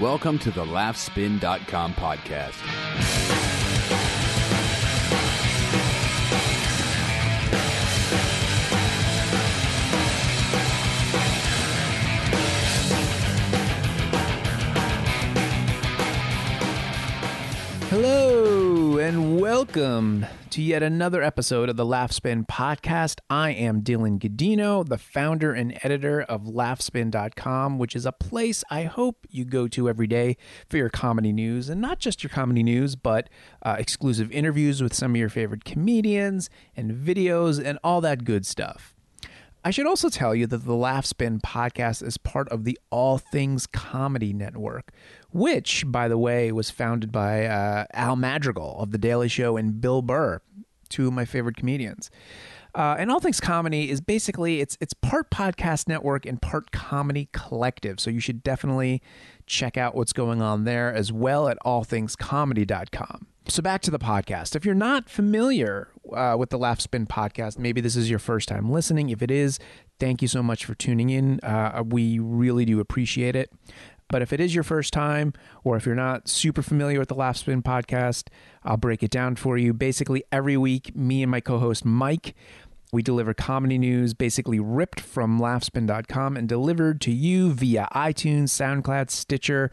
Welcome to the laughspin.com podcast. Hello and welcome to yet another episode of the Laughspin podcast. I am Dylan Gadino, the founder and editor of laughspin.com, which is a place I hope you go to every day for your comedy news and not just your comedy news, but uh, exclusive interviews with some of your favorite comedians and videos and all that good stuff. I should also tell you that the Laughspin podcast is part of the All Things Comedy Network, which, by the way, was founded by uh, Al Madrigal of The Daily Show and Bill Burr, two of my favorite comedians. Uh, and All Things Comedy is basically it's it's part podcast network and part comedy collective. So you should definitely check out what's going on there as well at allthingscomedy.com. So back to the podcast. If you're not familiar uh, with the Laughspin podcast, maybe this is your first time listening. If it is, thank you so much for tuning in. Uh, we really do appreciate it. But if it is your first time, or if you're not super familiar with the Laughspin podcast, I'll break it down for you. Basically, every week, me and my co host Mike, we deliver comedy news basically ripped from laughspin.com and delivered to you via iTunes, SoundCloud, Stitcher,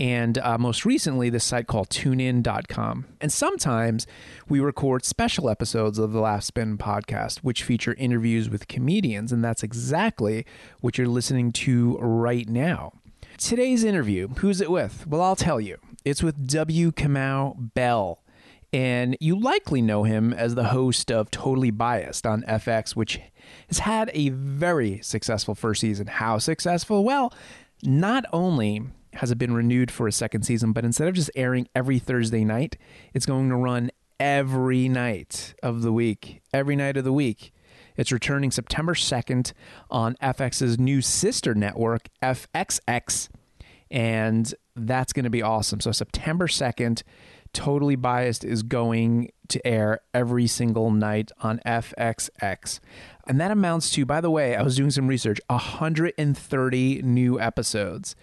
and uh, most recently, this site called tunein.com. And sometimes we record special episodes of the Laughspin podcast, which feature interviews with comedians. And that's exactly what you're listening to right now. Today's interview, who's it with? Well, I'll tell you. It's with W. Kamau Bell. And you likely know him as the host of Totally Biased on FX, which has had a very successful first season. How successful? Well, not only has it been renewed for a second season, but instead of just airing every Thursday night, it's going to run every night of the week. Every night of the week. It's returning September 2nd on FX's new sister network, FXX, and that's going to be awesome. So, September 2nd, Totally Biased is going to air every single night on FXX. And that amounts to, by the way, I was doing some research, 130 new episodes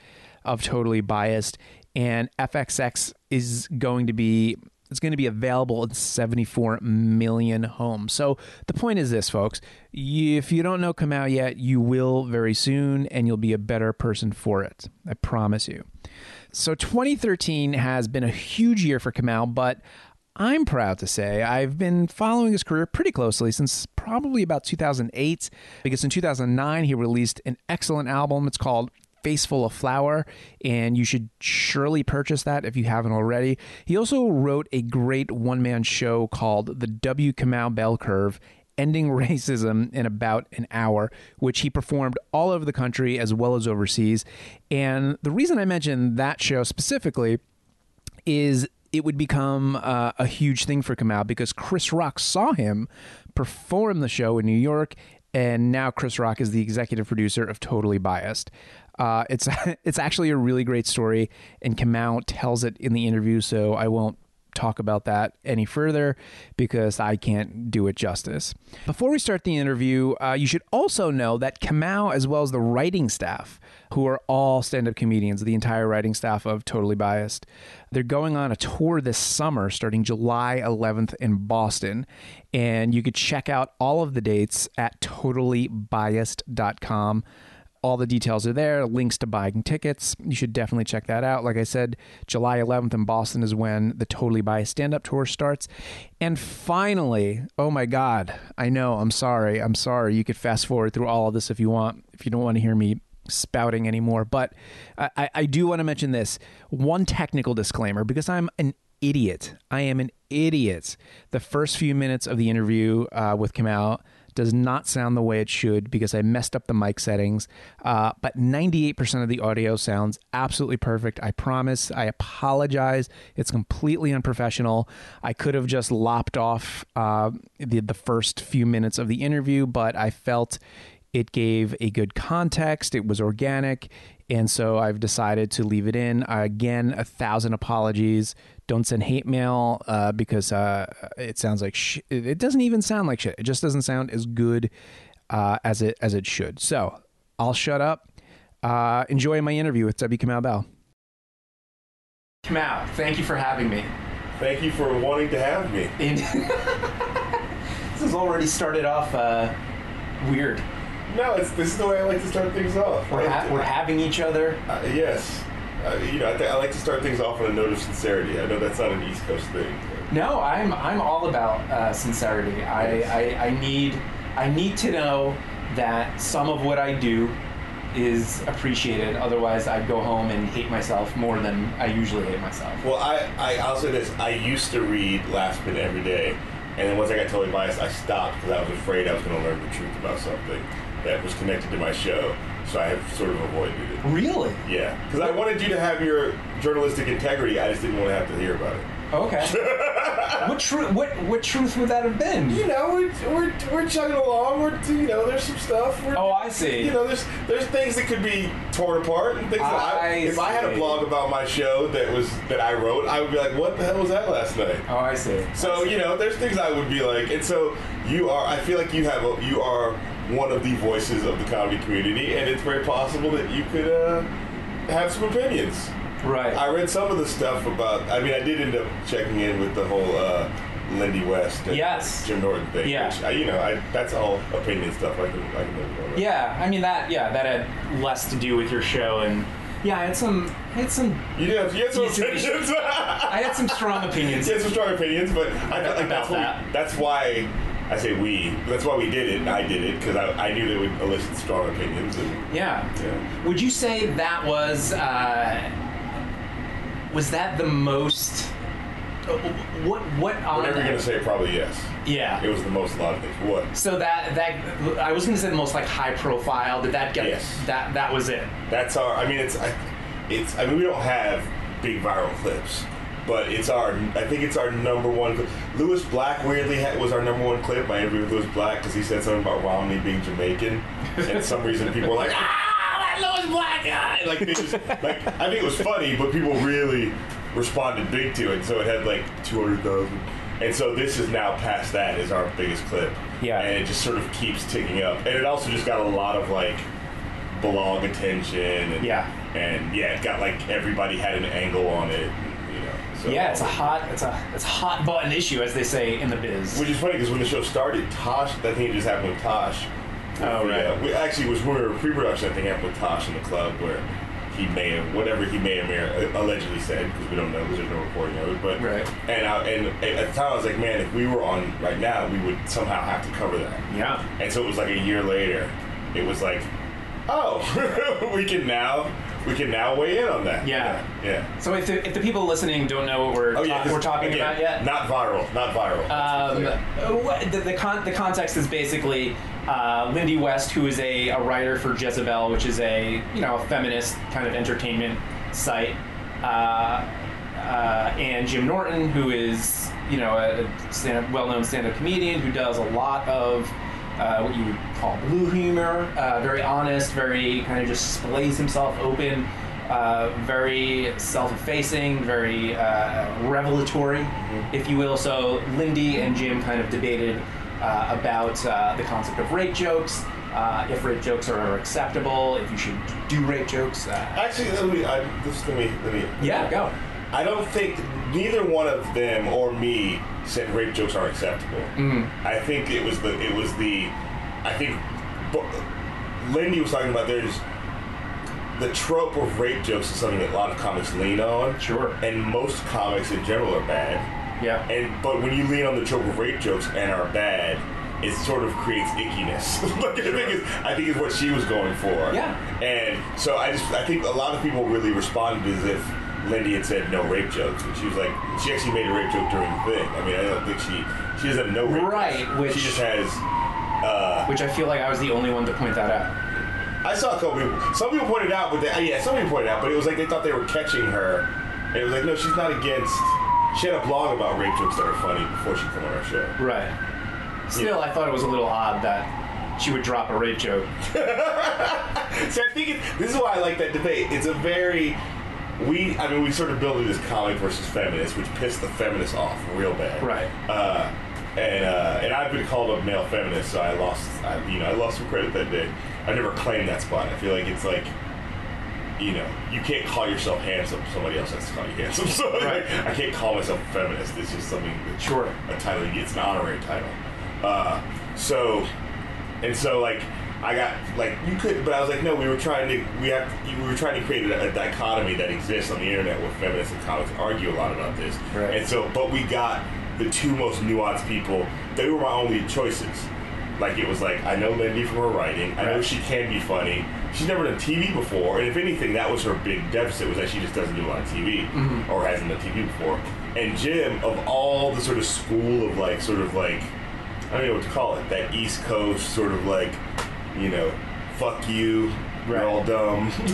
of Totally Biased, and FXX is going to be it's going to be available in 74 million homes. So the point is this, folks: if you don't know Kamau yet, you will very soon, and you'll be a better person for it. I promise you. So 2013 has been a huge year for Kamau, but I'm proud to say I've been following his career pretty closely since probably about 2008, because in 2009 he released an excellent album. It's called Face Full of Flour, and you should surely purchase that if you haven't already. He also wrote a great one man show called The W. Kamau Bell Curve. Ending Racism in About an Hour, which he performed all over the country as well as overseas. And the reason I mention that show specifically is it would become uh, a huge thing for Kamau because Chris Rock saw him perform the show in New York, and now Chris Rock is the executive producer of Totally Biased. Uh, it's it's actually a really great story, and Kamau tells it in the interview, so I won't talk about that any further because I can't do it justice. Before we start the interview, uh, you should also know that Kamau, as well as the writing staff, who are all stand up comedians, the entire writing staff of Totally Biased, they're going on a tour this summer starting July 11th in Boston. And you could check out all of the dates at totallybiased.com all the details are there links to buying tickets. You should definitely check that out. Like i said july 11th in boston is when the totally biased stand-up tour starts. And finally oh my god i know i'm sorry i'm sorry. You could fast forward through all of this if you want if you don't want to hear me spouting anymore. But i, I do want to mention this. One technical disclaimer because i'm an idiot. I am an idiot. The first few minutes of the interview uh, with Kamau does not sound the way it should because I messed up the mic settings. Uh, but 98% of the audio sounds absolutely perfect. I promise. I apologize. It's completely unprofessional. I could have just lopped off uh, the, the first few minutes of the interview, but I felt it gave a good context. It was organic. And so I've decided to leave it in. again, a thousand apologies. Don't send hate mail uh, because uh, it sounds like sh- it doesn't even sound like shit. It just doesn't sound as good uh, as it as it should. So I'll shut up. Uh, enjoy my interview with W. Kamau Bell. Mao, thank you for having me. Thank you for wanting to have me. This has already started off uh, weird. No, it's this is the way I like to start things off. We're, ha- we're having each other. uh, yes. Uh, you know, I, th- I like to start things off on a note of sincerity. I know that's not an East Coast thing. No, I'm I'm all about uh, sincerity. I, I I need I need to know that some of what I do is appreciated. Otherwise, I'd go home and hate myself more than I usually hate myself. Well, I, I I'll say this. I used to read Laughspin every day, and then once I got totally biased, I stopped because I was afraid I was going to learn the truth about something that was connected to my show. So I have sort of avoided it. Really? Yeah, because I wanted you to have your journalistic integrity. I just didn't want to have to hear about it. Okay. what truth? What what truth would that have been? You know, we're, we're, we're chugging along. We're you know, there's some stuff. We're, Oh, I see. You know, there's there's things that could be torn apart and things that I, I if I had a blog about my show that was that I wrote, I would be like, what the hell was that last night? Oh, I see. So you know, there's things I would be like, and so you are. I feel like you have a, you are one of the voices of the comedy community, and it's very possible that you could uh, have some opinions. Right. I read some of the stuff about. I mean, I did end up checking in with the whole uh, Lindy West and Yes. Jim Norton thing. Yeah. Which, I, you know, I, that's all opinion stuff. I can, I can live with. yeah, I mean that. Yeah, that had less to do with your show, and yeah, I had some. I had some. You did have, you had some opinions. I had some strong opinions. you had some strong opinions, but I felt like that's that. that's why. I say we. That's why we did it. and I did it because I, I knew they would elicit strong opinions. And, Yeah. yeah. Would you say that was uh, was that the most? uh, What what on? Whatever you're gonna say, probably yes. Yeah. It was the most things. What? So that that I was gonna say the most like high profile. Did that get Yes. that that was it? That's our. I mean, it's. I, it's. I mean, we don't have big viral clips, but it's our. I think it's our number one. clip. Lewis Black weirdly was our number one clip. My interview with Lewis Black because he said something about Romney being Jamaican, and some reason people were like, ah, that Lewis Black guy. Like they just like. I think it was funny, but people really responded big to it. So it had like two hundred thousand. And so this is now past that is our biggest clip. Yeah. And it just sort of keeps ticking up. And it also just got a lot of like blog attention and Yeah. and yeah, it got like everybody had an angle on it, you know. So Yeah, it's a hot it's a it's a hot button issue as they say in the biz. Which is funny because when the show started, Tosh, that thing just happened with Tosh. Oh, uh, right. Yeah, we actually was we were pre-production. I think with Tosh in the club where he may have whatever he may have may- allegedly said because we don't know there's no recording of it. But Right. and I, and at the time I was like, man, if we were on right now, we would somehow have to cover that. Yeah. And so it was like a year later. It was like, oh, we can now we can now weigh in on that. Yeah. Yeah. So if the, if the people listening don't know what we're Oh yeah, ta- we're talking again, about yet, Not viral. Not viral. Um, the, the, con- the context is basically uh, Lindy West, who is a, a writer for Jezebel, which is a you know a feminist kind of entertainment site, uh, uh, and Jim Norton, who is you know a stand well-known stand-up comedian who does a lot of uh, what you would call blue humor, uh, very honest, very kind of just displays himself open, uh, very self-effacing, very uh, revelatory, if you will. So Lindy and Jim kind of debated uh, about uh, the concept of rape jokes. Uh, if rape jokes are ever acceptable, if you should do rape jokes. Uh, Actually, let me. I, just let me. Let me. yeah, go. I don't think neither one of them or me said rape jokes are acceptable. Mm. I think it was the. It was the. I think. But Lindy was talking about there's. The trope of rape jokes is something that a lot of comics lean on. Sure. And most comics in general are bad. Yeah. And but when you lean on the trope of rape jokes and are bad, it sort of creates ickiness. like, I think is I think is what she was going for. Yeah. And so I just I think a lot of people really responded as if Lindy had said no rape jokes, and she was like she actually made a rape joke during the thing. I mean I don't think she she doesn't have no rape. Right, jokes. which- she just has. Uh, Which I feel like I was the only one to point that out. I saw a couple people. Some people pointed out, but they, uh, yeah, some people pointed out, but it was like they thought they were catching her. And it was like, no, she's not against. She had a blog about rape jokes that are funny before she came on our show. Right. Still, I thought it was a little odd that she would drop a rape joke. See, I think it, this is why I like that debate. It's a very we. I mean, we sort of built this comic versus feminist, which pissed the feminists off real bad. Right. Uh, and uh, and I've been called a male feminist, so I lost. I, you know, I lost some credit that day. I never claimed that spot. I feel like it's like you know, you can't call yourself handsome. Somebody else has to call you handsome. So like, I can't call myself a feminist. It's just something that Sure. a title. It's an honorary title. Uh, so, and so like I got like you could, but I was like, no, we were trying to we have we were trying to create a, a dichotomy that exists on the internet where feminists and comics argue a lot about this. Right. And so, but we got the two most nuanced people. They were my only choices. Like it was like I know Lindy from her writing. I know she can be funny. She's never done TV before, and if anything, that was her big deficit was that she just doesn't do a lot of TV mm-hmm. or hasn't done TV before. And Jim, of all the sort of school of like sort of like I don't know what to call it, that East Coast sort of like, you know, fuck you, Right. you're all dumb.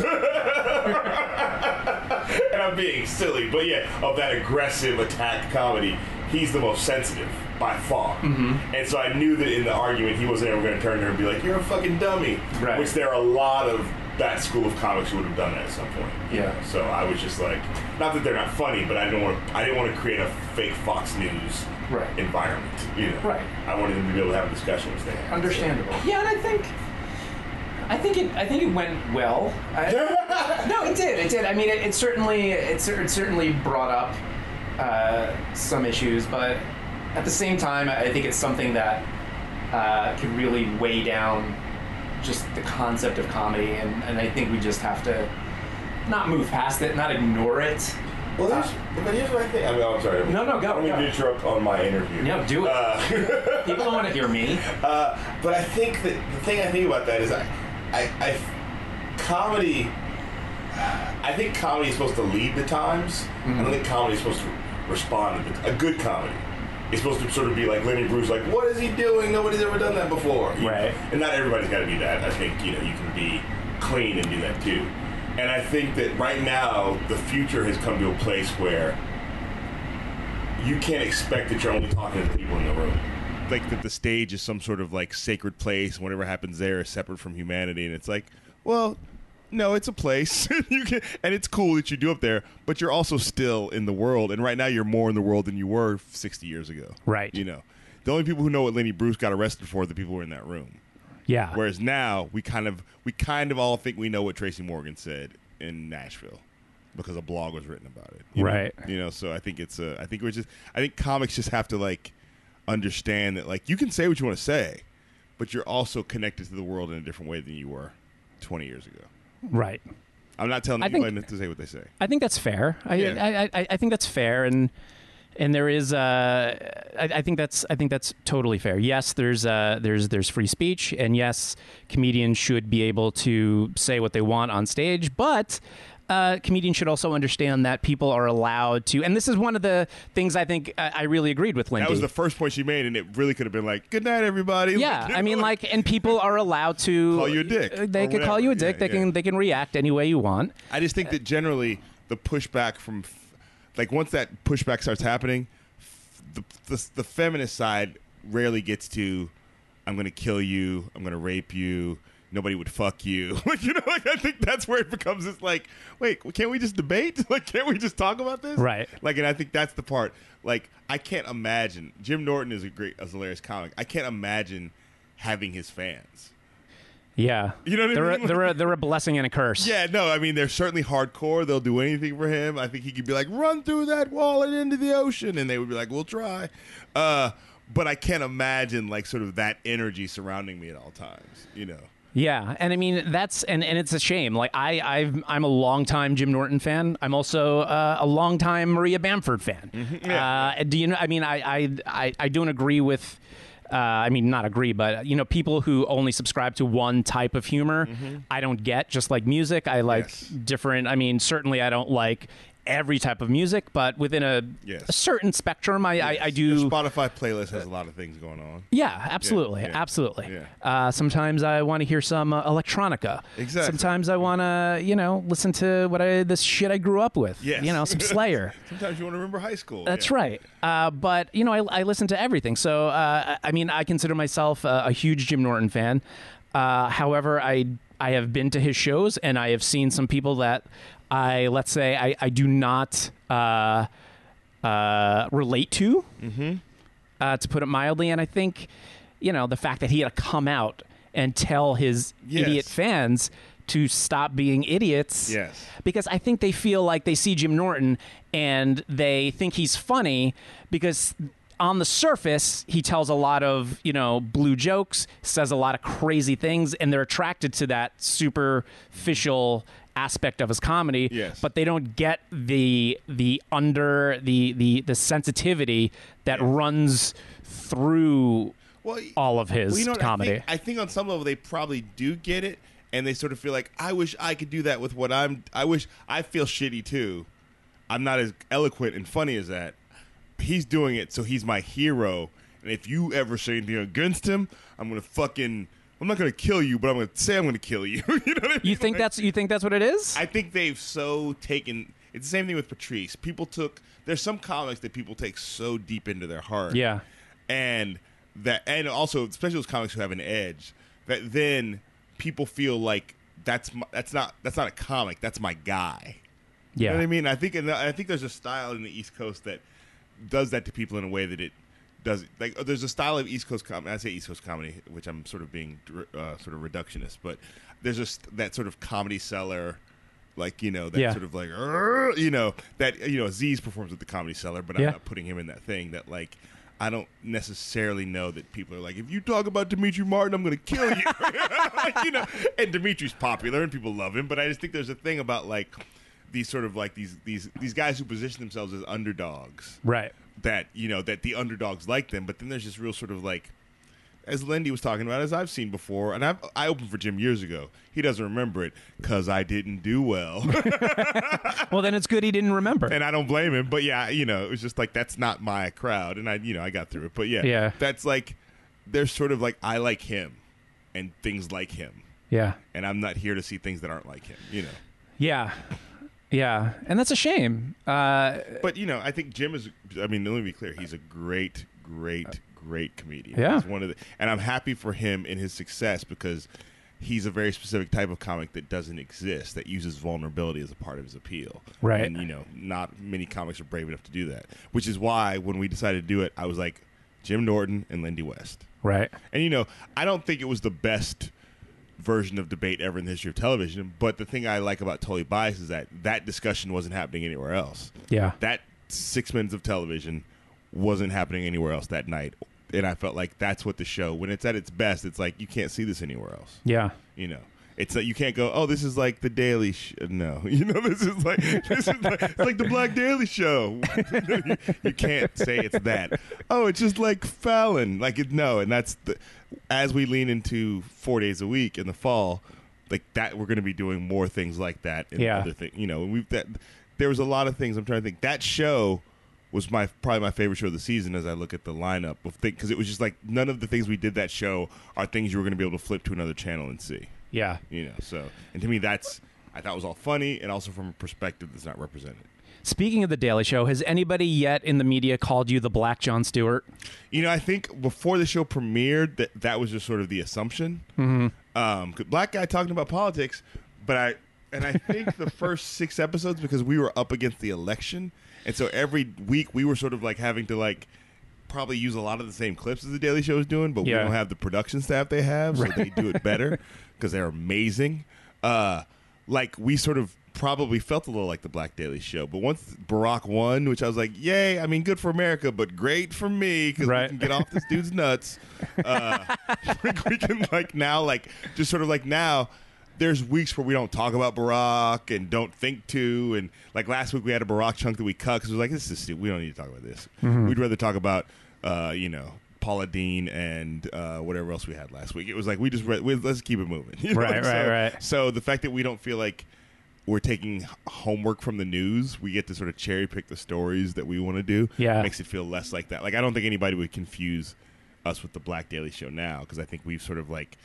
and I'm being silly, but yeah, of that aggressive attack comedy, he's the most sensitive by far. Mm-hmm. And so I knew that in the argument, he wasn't ever going to turn to her and be like, "You're a fucking dummy," Right. which there are a lot of that school of comics who would have done that at some point. Yeah. know? So I was just like, not that they're not funny, but I didn't want to. I didn't want to create a fake Fox News Right. environment. You know, Right. I wanted them to be able to have a discussion with them. Understandable. Yeah, and I think, I think it, I think it went well. I, no, it did. It did. I mean, it, it certainly, it, it certainly brought up uh, some issues, but at the same time, I think it's something that uh, could really weigh down just the concept of comedy, and, and I think we just have to not move past it, not ignore it. Well, there's, but here's what I think. I mean, I'm sorry. No, no, go, Let me go. interrupt on my interview. No, do it. Uh, People don't want to hear me. Uh, but I think that the thing I think about that is I, I, I comedy. I think comedy is supposed to lead the times. I Mm-hmm. don't think comedy is supposed to respond to the, a good comedy. It's supposed to sort of be like Lenny Bruce, like, what is he doing? Nobody's ever done that before. You know? Right. And not everybody's got to be that. I think you know you can be clean and do that too. And I think that right now the future has come to a place where you can't expect that you're only talking to the people in the room. Like that the stage is some sort of like sacred place. Whatever happens there is separate from humanity, and it's like, well, no, it's a place. you can, and it's cool that you do up there, but you're also still in the world. And right now, you're more in the world than you were 60 years ago. Right. You know, the only people who know what Lenny Bruce got arrested for are the people who were in that room. Yeah. Whereas now we kind of we kind of all think we know what Tracy Morgan said in Nashville because a blog was written about it. you know? Right. You know, so I think it's uh, I think we're just I think comics just have to like understand that like you can say what you want to say, but you're also connected to the world in a different way than you were 20 years ago. Right. I'm not telling I think- anybody to say what they say. I think that's fair. I, Yeah. I, I, I think that's fair, and and there is, uh, I, I think that's, I think that's totally fair. Yes, there's, uh, there's, there's free speech, and yes, comedians should be able to say what they want on stage, but. Uh, comedians should also understand that people are allowed to, and this is one of the things I think I, I really agreed with Lindy. That was the first point she made, and it really could have been like, "Good night, everybody." yeah, I mean, like, and people are allowed to Call you a dick, uh, They can call you a dick. Yeah, they yeah. can they can react any way you want. I just think that generally the pushback from, like, once that pushback starts happening, f- the, the, the feminist side rarely gets to, I'm going to kill you, I'm going to rape you, nobody would fuck you. like, you know, like, I think that's where it becomes this, like, wait, can't we just debate? Like, can't we just talk about this? Right. Like, and I think that's the part. Like, I can't imagine, Jim Norton is a great, a hilarious comic. I can't imagine having his fans. Yeah, You know what I they're, mean? A, they're, a, they're a blessing and a curse. Yeah, no, I mean they're certainly hardcore. They'll do anything for him. I think he could be like, "Run through that wall and into the ocean," and they would be like, "We'll try." Uh, but I can't imagine like sort of that energy surrounding me at all times. You know? Yeah, and I mean that's and, and it's a shame. Like I I've, I'm a longtime Jim Norton fan. I'm also uh, a longtime Maria Bamford fan. Yeah. Uh, do you know? I mean, I I I, I don't agree with. Uh, I mean, not agree, but you know, people who only subscribe to one type of humor, I don't get. Just like music, I like Yes. different. I mean, certainly, I don't like every type of music, but within a, Yes. a certain spectrum, I, I, I Your do. Spotify playlist has a lot of things going on. Yeah, absolutely, yeah, absolutely. yeah. Uh, sometimes I want to hear some uh, electronica. Exactly. Sometimes I want to, you know, listen to what I this shit I grew up with. Yes. You know, some Slayer. Sometimes you want to remember high school. That's yeah. right. Uh, but you know, I, I listen to everything. So uh, I I mean, I consider myself a, a huge Jim Norton fan. Uh, however, I I have been to his shows and I have seen some people that I let's say I, I do not uh, uh, relate to, Mm-hmm. uh, to put it mildly. And I think you know the fact that he had to come out and tell his Yes. idiot fans to stop being idiots. Yes. Because I think they feel like they see Jim Norton and they think he's funny because on the surface he tells a lot of you know blue jokes says a lot of crazy things and they're attracted to that superficial aspect of his comedy Yes. but they don't get the the under the the the sensitivity that runs through Well, all of his well, you know comedy I think, I think on some level they probably do get it, and they sort of feel like, I wish I could do that with what I'm. I wish I feel shitty too. I'm not as eloquent and funny as that. He's doing it, so he's my hero. And if you ever say anything against him, I'm gonna fucking. I'm not gonna kill you, but I'm gonna say I'm gonna kill you. you know what I mean? you think Like- that's you think that's what it is I think they've so taken. It's the same thing with Patrice. People took. There's some comics that people take so deep into their heart. Yeah. And that, and also, especially those comics who have an edge, that then people feel like that's my, that's not that's not a comic. That's my guy. You yeah know what I mean? I think, and I think there's a style in the East Coast that does that to people in a way that it does. Like, there's a style of East Coast comedy. I say East Coast comedy, which I'm sort of being uh, sort of reductionist, but there's just that sort of Comedy Cellar. Like you know that Yeah. sort of like you know that you know Aziz performs with the Comedy Cellar, but I'm Yeah. not putting him in that thing that like I don't necessarily know that people are like if you talk about Demetri Martin, I'm going to kill you. like, you know, and Demetri's popular and people love him, but I just think there's a thing about like these sort of like these these these guys who position themselves as underdogs right that you know that the underdogs like them, but then there's this real sort of like, as Lindy was talking about, as I've seen before, and I've, I opened for Jim years ago. He doesn't remember it because I didn't do well, well then it's good he didn't remember and I don't blame him. But yeah, you know, it was just like that's not my crowd, and I, you know, I got through it. But yeah, Yeah. that's like there's sort of like I like him, and things like him, yeah and I'm not here to see things that aren't like him, you know. Yeah. Yeah. And that's a shame. Uh, But you know, I think Jim is. I mean, let me be clear. He's a great, great, great comedian. Yeah. he's one of the, and I'm happy for him in his success because he's a very specific type of comic that doesn't exist that uses vulnerability as a part of his appeal. Right. And you know, not many comics are brave enough to do that. Which is why when we decided to do it, I was like, Jim Norton and Lindy West. right. And you know, I don't think it was the best version of debate ever in the history of television. But the thing I like about Totally Biased is that that discussion wasn't happening anywhere else. Yeah. That six minutes of television wasn't happening anywhere else that night. And I felt like that's what the show, when it's at its best, it's like you can't see this anywhere else. Yeah. You know, it's like you can't go, oh, this is like the Daily. Sh-. No, you know, this is like this is like, it's like the Black Daily Show. you, you can't say it's that. Oh, it's just like Fallon. Like it, no, and that's the as we lean into four days a week in the fall, like that, we're going to be doing more things like that. And Yeah. other things, you know, we've that. There was a lot of things. I'm trying to think. That show was my probably my favorite show of the season as I look at the lineup because it was just like none of the things we did that show are things you were going to be able to flip to another channel and see Yeah. you know so and to me that's i thought was all funny and also from a perspective that's not represented Speaking of the Daily Show, has anybody yet in the media called you the Black Jon Stewart? you know i think before the show premiered that that was just sort of the assumption mm-hmm. um black guy talking about politics but i and i think the first six episodes because we were up against the election and so every week we were sort of like having to like probably use a lot of the same clips as the daily show is doing but Yeah. we don't have the production staff they have so they do it better because they're amazing uh like we sort of probably felt a little like the Black Daily Show, but once Barack won, which I was like, "Yay!" I mean, good for America, but great for me because Right. we can get off this dude's nuts. Uh, we can like now, like just sort of like now. There's weeks where we don't talk about Barack and don't think to, and like last week we had a Barack chunk that we cut because we was like, "This is stupid. We don't need to talk about this. We'd rather talk about, uh, you know." Paula Deen and uh, whatever else we had last week. It was like we just we, let's keep it moving. You know? Right, right, right. So the fact that we don't feel like we're taking homework from the news, we get to sort of cherry pick the stories that we want to do. Yeah. makes it feel less like that. Like I don't think anybody would confuse us with the Black Daily Show now because I think we've sort of like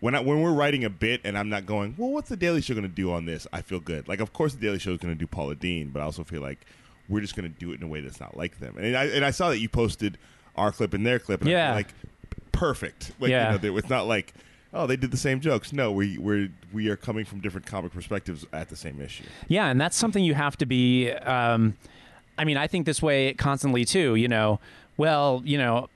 when I, when we're writing a bit and I'm not going, well, what's the Daily Show going to do on this? I feel good. Like of course the Daily Show is going to do Paula Deen, but I also feel like we're just going to do it in a way that's not like them. And I and I saw that you posted our clip and their clip, and Yeah. like perfect. Like Yeah. you know, it's not like. Oh, they did the same jokes. No, we we're we are coming from different comic perspectives at the same issue. Yeah, and that's something you have to be. Um, I mean, I think this way constantly too. You know, well, you know,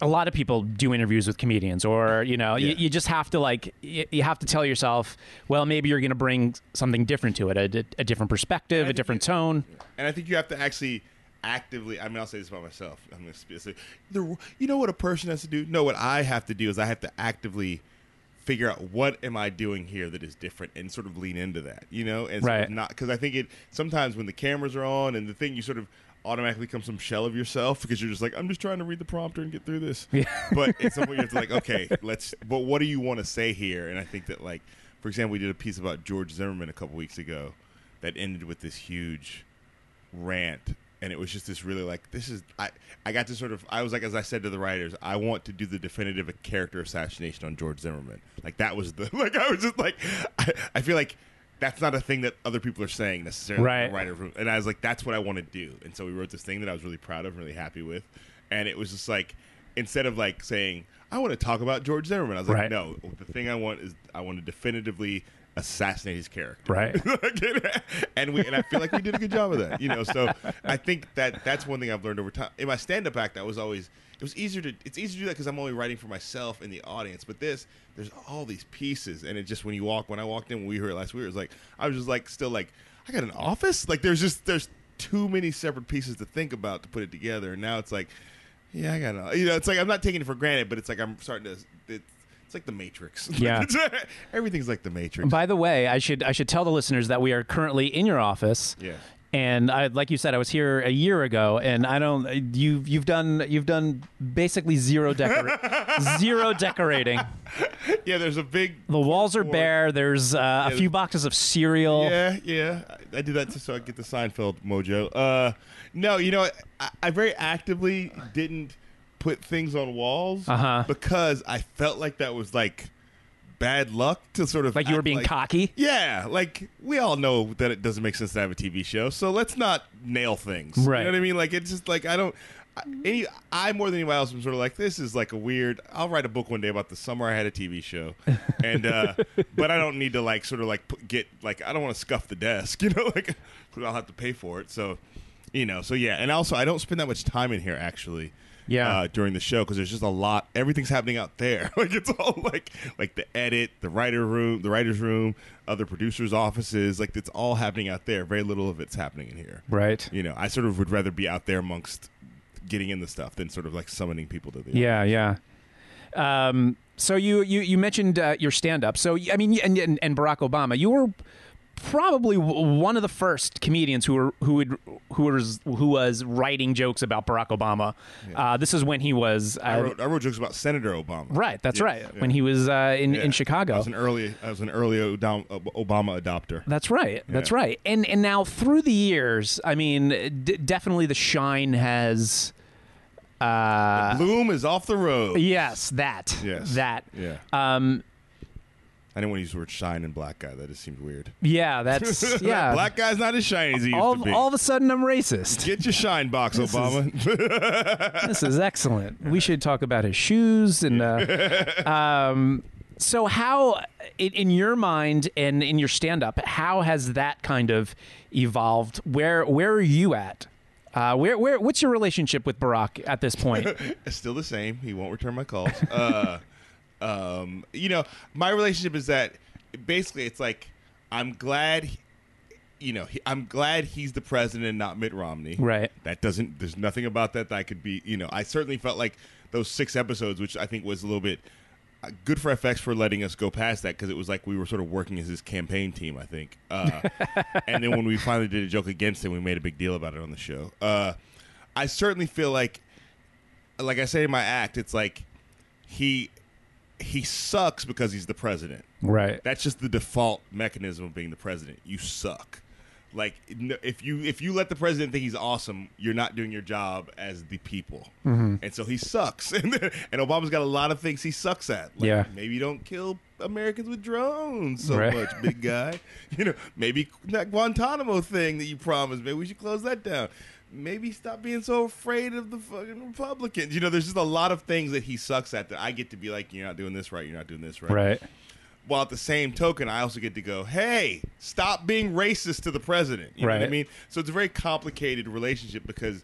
a lot of people do interviews with comedians or you know you, Yeah. you just have to like you, you have to tell yourself well maybe you're going to bring something different to it a, a different perspective a different it- tone And I think you have to actually actively. I mean, I'll say this about myself. I'm going to say, the, you know what a person has to do? No, what I have to do is I have to actively figure out what am I doing here that is different and sort of lean into that. You know, and sort of not because I think it sometimes when the cameras are on and the thing you sort of automatically become some shell of yourself because you're just like I'm just trying to read the prompter and get through this. Yeah. but at some point you have to like okay let's but what do you want to say here? And I think that like for example we did a piece about George Zimmerman a couple weeks ago that ended with this huge rant and it was just this really like this is I I got to sort of I was like as I said to the writers I want to do the definitive character assassination on George Zimmerman like that was the like I was just like I, I feel like that's not a thing that other people are saying necessarily Right. writer room and I was like that's what I want to do and so we wrote this thing that I was really proud of really happy with and it was just like instead of like saying I want to talk about George Zimmerman I was like Right. no the thing I want is I want to definitively assassinate his character Right. and we and I feel like we did a good job of that. You know, so I think that that's one thing I've learned over time. In my stand-up act, I was always it was easier to it's easier to do that because I'm only writing for myself and the audience. But this, there's all these pieces, and it just when you walk when I walked in when we heard it last week, it was like I was just like still like I got an office. Like there's just there's too many separate pieces to think about to put it together, and now it's like. Yeah, I got to You know, it's like I'm not taking it for granted, but it's like I'm starting to. It's, it's like the Matrix. Yeah. everything's like the Matrix. by the way i should i should tell the listeners that we are currently in your office Yeah. And I, like you said, I was here a year ago, and I don't. You've you've done you've done basically zero decor zero decorating. Yeah, there's a big The walls are board. bare. There's uh, a few boxes of cereal. Yeah, yeah. I, I do that just so I get the Seinfeld mojo. Uh, no, you know, I, I very actively didn't put things on walls Uh-huh. because I felt like that was like bad luck to sort of Like you were being like- cocky. Yeah, like we all know that it doesn't make sense to have a TV show, so let's not nail things. Right. You know what I mean? Like it's just like I don't. I- Any, I more than anybody else am sort of like this is like a weird. I'll write a book one day about the summer I had a TV show, and uh, but I don't need to like sort of like put, get like I don't want to scuff the desk, you know, like I'll have to pay for it. So, you know, so yeah, and also I don't spend that much time in here actually Yeah. uh, during the show because there's just a lot. Everything's happening out there. like it's all like like the edit, the writer room, the writers' room, other producers' offices. Like it's all happening out there. Very little of it's happening in here. Right. You know, I sort of would rather be out there amongst getting in the stuff than sort of like summoning people to the. Yeah, yeah. Um, so you you you mentioned uh, your stand up. So I mean, and, and and Barack Obama, you were probably one of the first comedians who were who would who was who was writing jokes about Barack Obama. Uh, this is when he was uh, I wrote, I wrote jokes about Senator Obama. right. That's Yeah, right. yeah. When he was uh, in Yeah. in Chicago. I was an early. I was an early Obama adopter. That's right. That's right. And and now through the years, I mean, d- definitely the shine has. Uh, Bloom is off the road. yes, that. Yes. That. Yeah. Um, I didn't want to use the word shine and black guy. That just seemed weird. yeah, that's yeah. black guy's not as shiny as he used all, to be. all of a sudden, I'm racist. Get your shine box, This is- Obama. this is excellent. We should talk about his shoes and. Uh, um, so, how, in, your mind and in your stand-up, how has that kind of evolved? Where Where are you at? Uh, where Where What's your relationship with Barack at this point? it's still the same. He won't return my calls. Uh, um, you know, my relationship is that basically it's like I'm glad. you know, he, I'm glad he's the president and not Mitt Romney. Right. That doesn't. There's nothing about that that I could be. You know, I certainly felt like those six episodes, which I think was a little bit uh, good for FX for letting us go past that because it was like we were sort of working as his campaign team. I think. Uh, and then when we finally did a joke against him, we made a big deal about it on the show. Uh, I certainly feel like, like I say in my act, it's like he he sucks because he's the president. right. That's just the default mechanism of being the president. You suck. Like if you if you let the president think he's awesome, you're not doing your job as the people, mm-hmm. and so he sucks. and Obama's got a lot of things he sucks at. Like, Yeah. maybe don't kill Americans with drones so Right. much, big guy. You know, maybe that Guantanamo thing that you promised. Maybe we should close that down. Maybe stop being so afraid of the fucking Republicans. You know, there's just a lot of things that he sucks at that I get to be like, you're not doing this right. You're not doing this right Right. while at the same token, I also get to go, hey, stop being racist to the president. You know what I mean? So it's a very complicated relationship because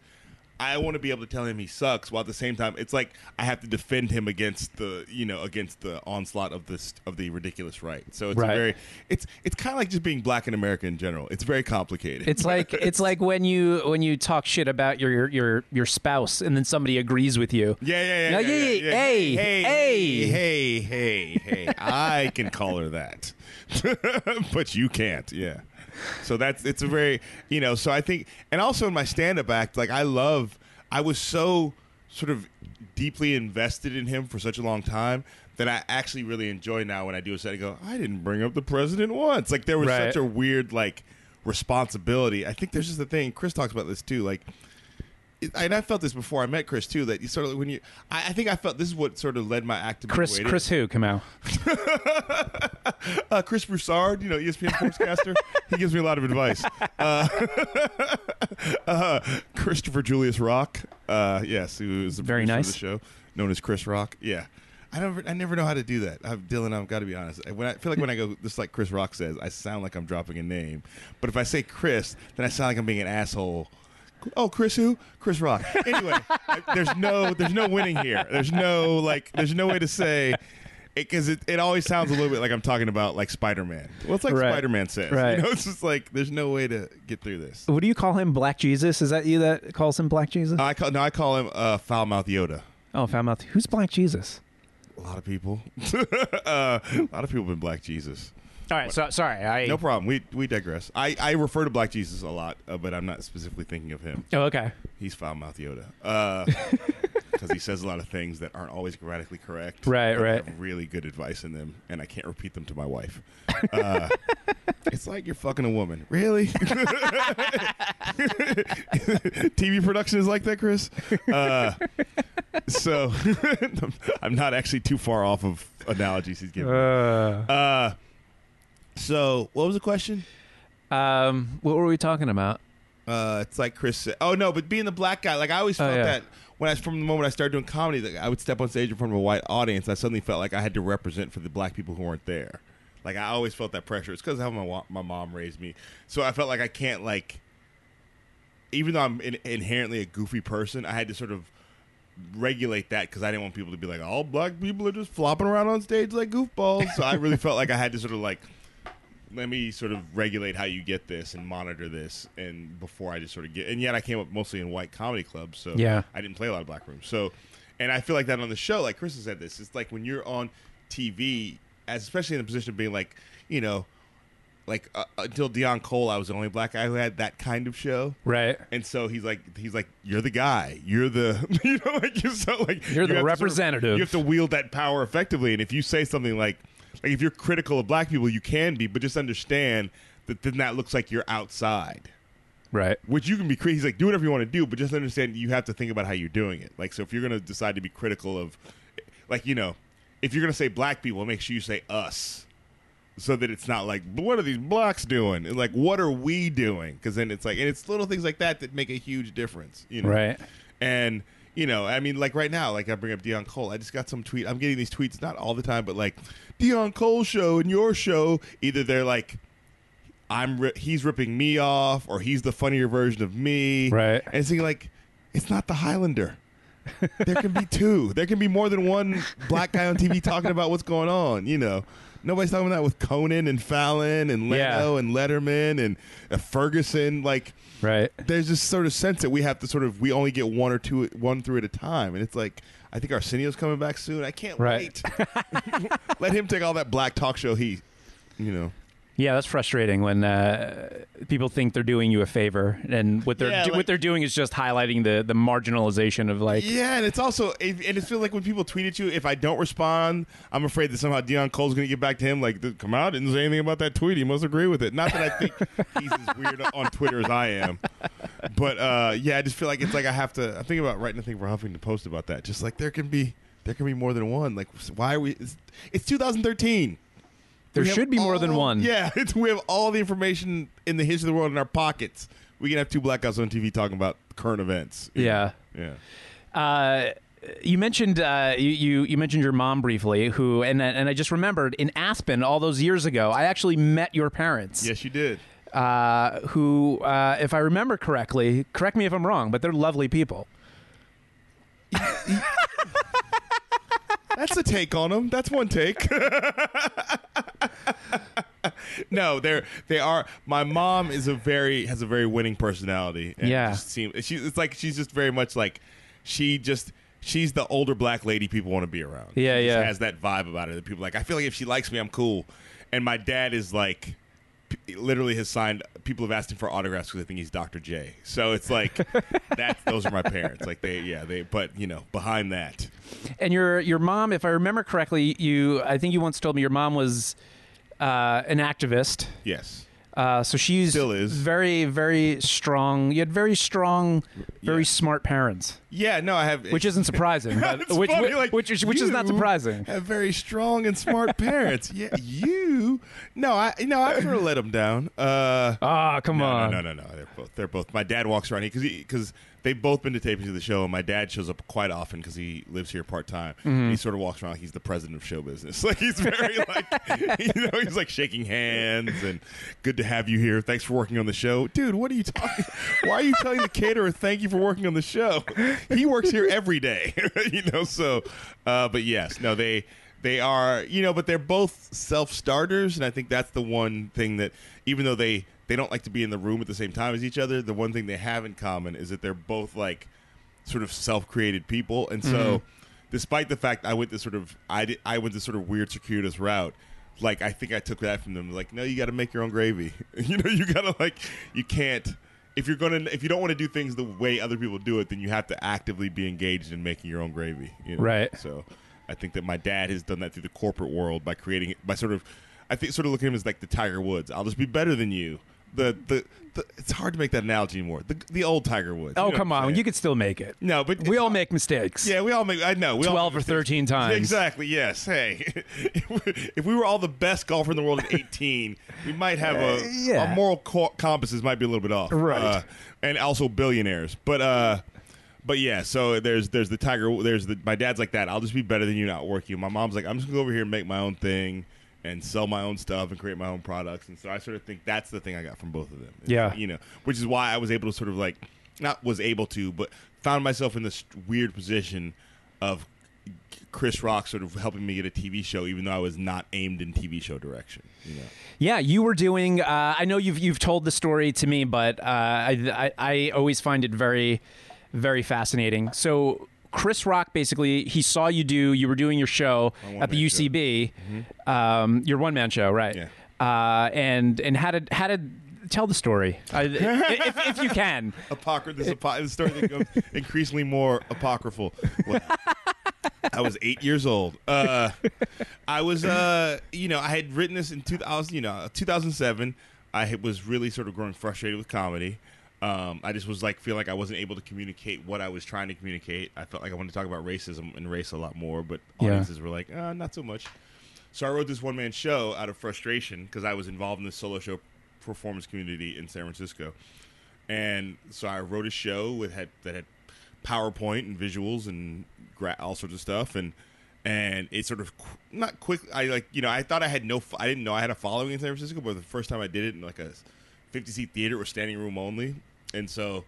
I want to be able to tell him he sucks, while at the same time, it's like I have to defend him against the you know against the onslaught of this of the ridiculous right. So it's a Right. very it's it's kind of like just being black in America in general. It's very complicated. It's like it's like when you when you talk shit about your your your spouse and then somebody agrees with you. Yeah, yeah, yeah. No, yeah, yeah, yeah, yeah. yeah. Hey, hey, hey. hey, hey, hey. I can call her that, but you can't. Yeah. So that's it's a very you know. So I think, and also in my stand-up act, like I love. I was so sort of deeply invested in him for such a long time that I actually really enjoy now when I do a set. I go, I didn't bring up the president once. Like there was Right. such a weird like responsibility. I think there's just the thing. Chris talks about this too. Like and I felt this before I met Chris too. That you sort of when you, I, I think I felt this is what sort of led my act to Chris it Chris who come out. uh, Chris Broussard, you know, ESPN sportscaster. he gives me a lot of advice. Uh, uh, Christopher Julius Rock, uh, yes, who is the Very producer of nice. the show, known as Chris Rock. Yeah. I never, I never know how to do that. I've, Dylan, I've got to be honest. When I feel like when I go, just like Chris Rock says, I sound like I'm dropping a name. But if I say Chris, then I sound like I'm being an asshole. Oh, Chris who? Chris Rock. Anyway, there's no there's no winning here. There's no like there's no way to say because it, it, always sounds a little bit like I'm talking about like Spider Man. Well, it's like Right. Spider Man says. Right. You know, it's just like there's no way to get through this. What do you call him? Black Jesus? Is that you that calls him Black Jesus? I call no, I call him uh, foul mouth Yoda. oh, found out. Who's Black Jesus? A lot of people, uh, a lot of people have been Black Jesus. All right, so sorry. I No problem. We we digress. I, I refer to Black Jesus a lot, uh, but I'm not specifically thinking of him. Oh, okay. He's foul mouth Yoda. Because he says a lot of things that aren't always grammatically correct. Right, but right. have really good advice in them, and I can't repeat them to my wife. Uh, it's like you're fucking a woman. Really? TV production is like that, Chris? Uh, so I'm not actually too far off of analogies he's giving. Uh, Uh, so what was the question? um, what were we talking about? Uh, it's like Chris said. Oh no, but being the black guy, like I always Oh, felt yeah. that when I from the moment I started doing comedy, that I would step on stage in front of a white audience. I suddenly felt like I had to represent for the black people who weren't there. Like I always felt that pressure. It's because of how my my mom raised me. So I felt like I can't like, even though I'm in, inherently a goofy person, I had to sort of regulate that because I didn't want people to be like, all black people are just flopping around on stage like goofballs. So I really felt like I had to sort of like let me sort of regulate how you get this and monitor this and before I just sort of get and yet I came up mostly in white comedy clubs so Yeah. I didn't play a lot of black rooms so and I feel like that on the show like Chris has said this it's like when you're on TV as especially in the position of being like you know like uh, until Deon Cole I was the only black guy who had that kind of show Right. and so he's like, he's like, you're the guy. You're the, you know, like you're so like You're the you have to sort of- representative. you have to wield that power effectively. And if you say something like, like if you're critical of black people, you can be, but just understand that then that looks like you're outside. Right. Which you can be. crazy. He's like, do whatever you want to do, but just understand you have to think about how you're doing it. Like, so if you're going to decide to be critical of, like, you know, if you're going to say black people, make sure you say us so that it's not like what are these blacks doing and like what are we doing because then it's like and it's little things like that that make a huge difference you know Right. and you know i mean like right now like i bring up deon cole i just got some tweet i'm getting these tweets not all the time but like deon cole show and your show either they're like i'm ri- he's ripping me off or he's the funnier version of me Right. and it's like it's not the highlander there can be two. There can be more than one black guy on TV talking about what's going on. You know, nobody's talking about that with Conan and Fallon and Leno Yeah. and Letterman and uh, Ferguson. Like, Right. there's this sort of sense that we have to sort of we only get one or two one through at a time, and it's like I think Arsenio's coming back soon. I can't Right. wait. Let him take all that black talk show heat. You know, Yeah, that's frustrating when uh, people think they're doing you a favor, and what they're Yeah, do- like- what they're doing is just highlighting the the marginalization of like. yeah, and it's also and it feels like when people tweet at you, if I don't respond, I'm afraid that somehow Deon Cole's going to get back to him. Like, come out, didn't say anything about that tweet. He must agree with it. Not that I think he's as weird on Twitter as I am, but uh, yeah, I just feel like it's like I have to. I'm thinking about writing a thing for Huffington Post about that. Just like there can be there can be more than one. Like, why are we? It's, it's 2013. There should be more than one. Yeah, it's, we have all the information in the history of the world in our pockets. We can have two black guys on TV talking about current events. Yeah. Yeah. Uh, you mentioned uh, you, you you mentioned your mom briefly, who and and I just remembered in Aspen all those years ago, I actually met your parents. Yes, you did. uh, who, uh, if I remember correctly, correct me if I'm wrong, but they're lovely people. That's a take on them. That's one take. no, they're they are. My mom is a very has a very winning personality. and Yeah. just seem, she, it's like she's just very much like she just she's the older black lady people want to be around. Yeah, she just yeah. Has that vibe about her that people like. I feel like if she likes me, I'm cool. And my dad is like. Literally has signed. People have asked him for autographs because they think he's Dr. J. So it's like, that. those are my parents. Like they, yeah, they. But you know, behind that, And your your mom, if I remember correctly, you I think you once told me your mom was uh, an activist. yes, Uh, so she's Still is. very very strong. You had very strong, very Yeah. smart parents, yeah. No, I have. which isn't surprising. but which, funny, which, like, which is which is not surprising. Have very strong and smart parents. yeah, you. No, I. No, I sort of let them down. Uh, Ah, come no, on. no, no, no, no. They're both. They're both. My dad walks around here because because they've both been to tapings of the show, and my dad shows up quite often because he lives here part time. Mm-hmm. He sort of walks around like he's the president of show business. Like he's very like you know he's like shaking hands and good to have you here. Thanks for working on the show, dude. What are you talking? Why are you telling the caterer thank you for working on the show? He works here every day, you know. So, uh, but yes, no, they they are you know, but they're both self starters, and I think that's the one thing that even though they they don't like to be in the room at the same time as each other, the one thing they have in common is that they're both like sort of self-created people, and so despite the fact I went this sort of I did, I went this sort of weird circuitous route. Like I think I took that from them. Like, no, you got to make your own gravy. you know, you got to like, you can't. If you're gonna, if you don't want to do things the way other people do it, then you have to actively be engaged in making your own gravy. You know? Right. So, I think that my dad has done that through the corporate world by creating by sort of, I think sort of looking at him as like the Tiger Woods. I'll just be better than you. The the, the it's hard to make that analogy anymore. The the old Tiger Woods. Oh You know come on, you could still make it. no, but We all make mistakes. yeah, we all make. I know. We all 12 make or 13 times. Exactly. Yes. Hey, if we- were all the best golfer in the world at 18, we might have a, Uh, yeah. our moral co- compasses might be a little bit off. Right. Uh, and also billionaires, but uh, but yeah. So there's there's the tiger. There's the my dad's like that. I'll just be better than you, not work you. My mom's like I'm just gonna go over here and make my own thing. And sell my own stuff and create my own products, and so I sort of think that's the thing I got from both of them. It's, Yeah. you know, which is why I was able to sort of like, not was able to, but found myself in this weird position of Chris Rock sort of helping me get a TV show, even though I was not aimed in TV show direction. You know, Yeah, you were doing. Uh, I know you've you've told the story to me, but uh, I, I I always find it very very fascinating. So Chris Rock basically he saw you do. You were doing your show at the. UCB, um, your one man show, right? Yeah. Uh, and and how did how did tell the story uh, if, if you can. apocryphal. This apo- story goes increasingly more apocryphal. Well, I was eight years old. Uh, I was, uh, you know, I had written this in 2000, you know, 2007. I was really sort of growing frustrated with comedy. Um, I just was like, feel like I wasn't able to communicate what I was trying to communicate. I felt like I wanted to talk about racism and race a lot more, but Yeah. audiences were like, uh, not so much. So I wrote this one man show out of frustration because I was involved in the solo show performance community in San Francisco, and so I wrote a show with had that had PowerPoint and visuals and gra- all sorts of stuff, and and it sort of qu- not quick. I like you know I thought I had no f- I didn't know I had a following in San Francisco, but the first time I did it in like a fifty seat theater or standing room only, and so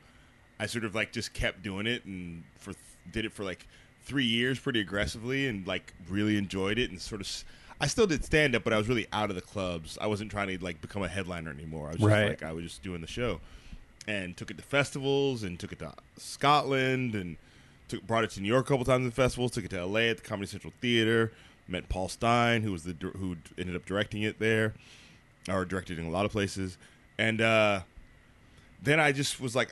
I sort of like just kept doing it and for did it for like three years pretty aggressively and like really enjoyed it and sort of. I still did stand up, but I was really out of the clubs. I wasn't trying to like become a headliner anymore. I was just Right. like I was just doing the show, and took it to festivals and took it to Scotland and took brought it to New York a couple times in festivals. Took it to L.A. at the Comedy Central Theater. Met Paul Stein, who was the who ended up directing it there, or directed in a lot of places, and. uh then I just was like,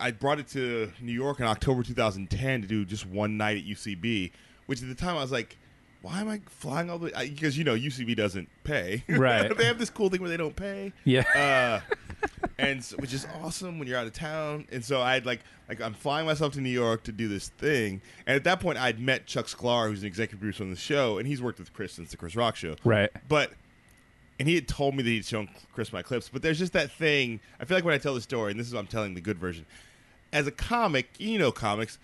I brought it to New York in October 2010 to do just one night at UCB, which at the time I was like, why am I flying all the way? Because, you know, UCB doesn't pay. Right. they have this cool thing where they don't pay. Yeah. Uh, and so, which is awesome when you're out of town. And so I'd like, like I'm flying myself to New York to do this thing. And at that point, I'd met Chuck Sklar, who's an executive producer on the show, and he's worked with Chris since the Chris Rock show. Right. But and he had told me that he'd shown Chris my clips, but there's just that thing. I feel like when I tell the story, and this is what I'm telling the good version, as a comic, you know, comics,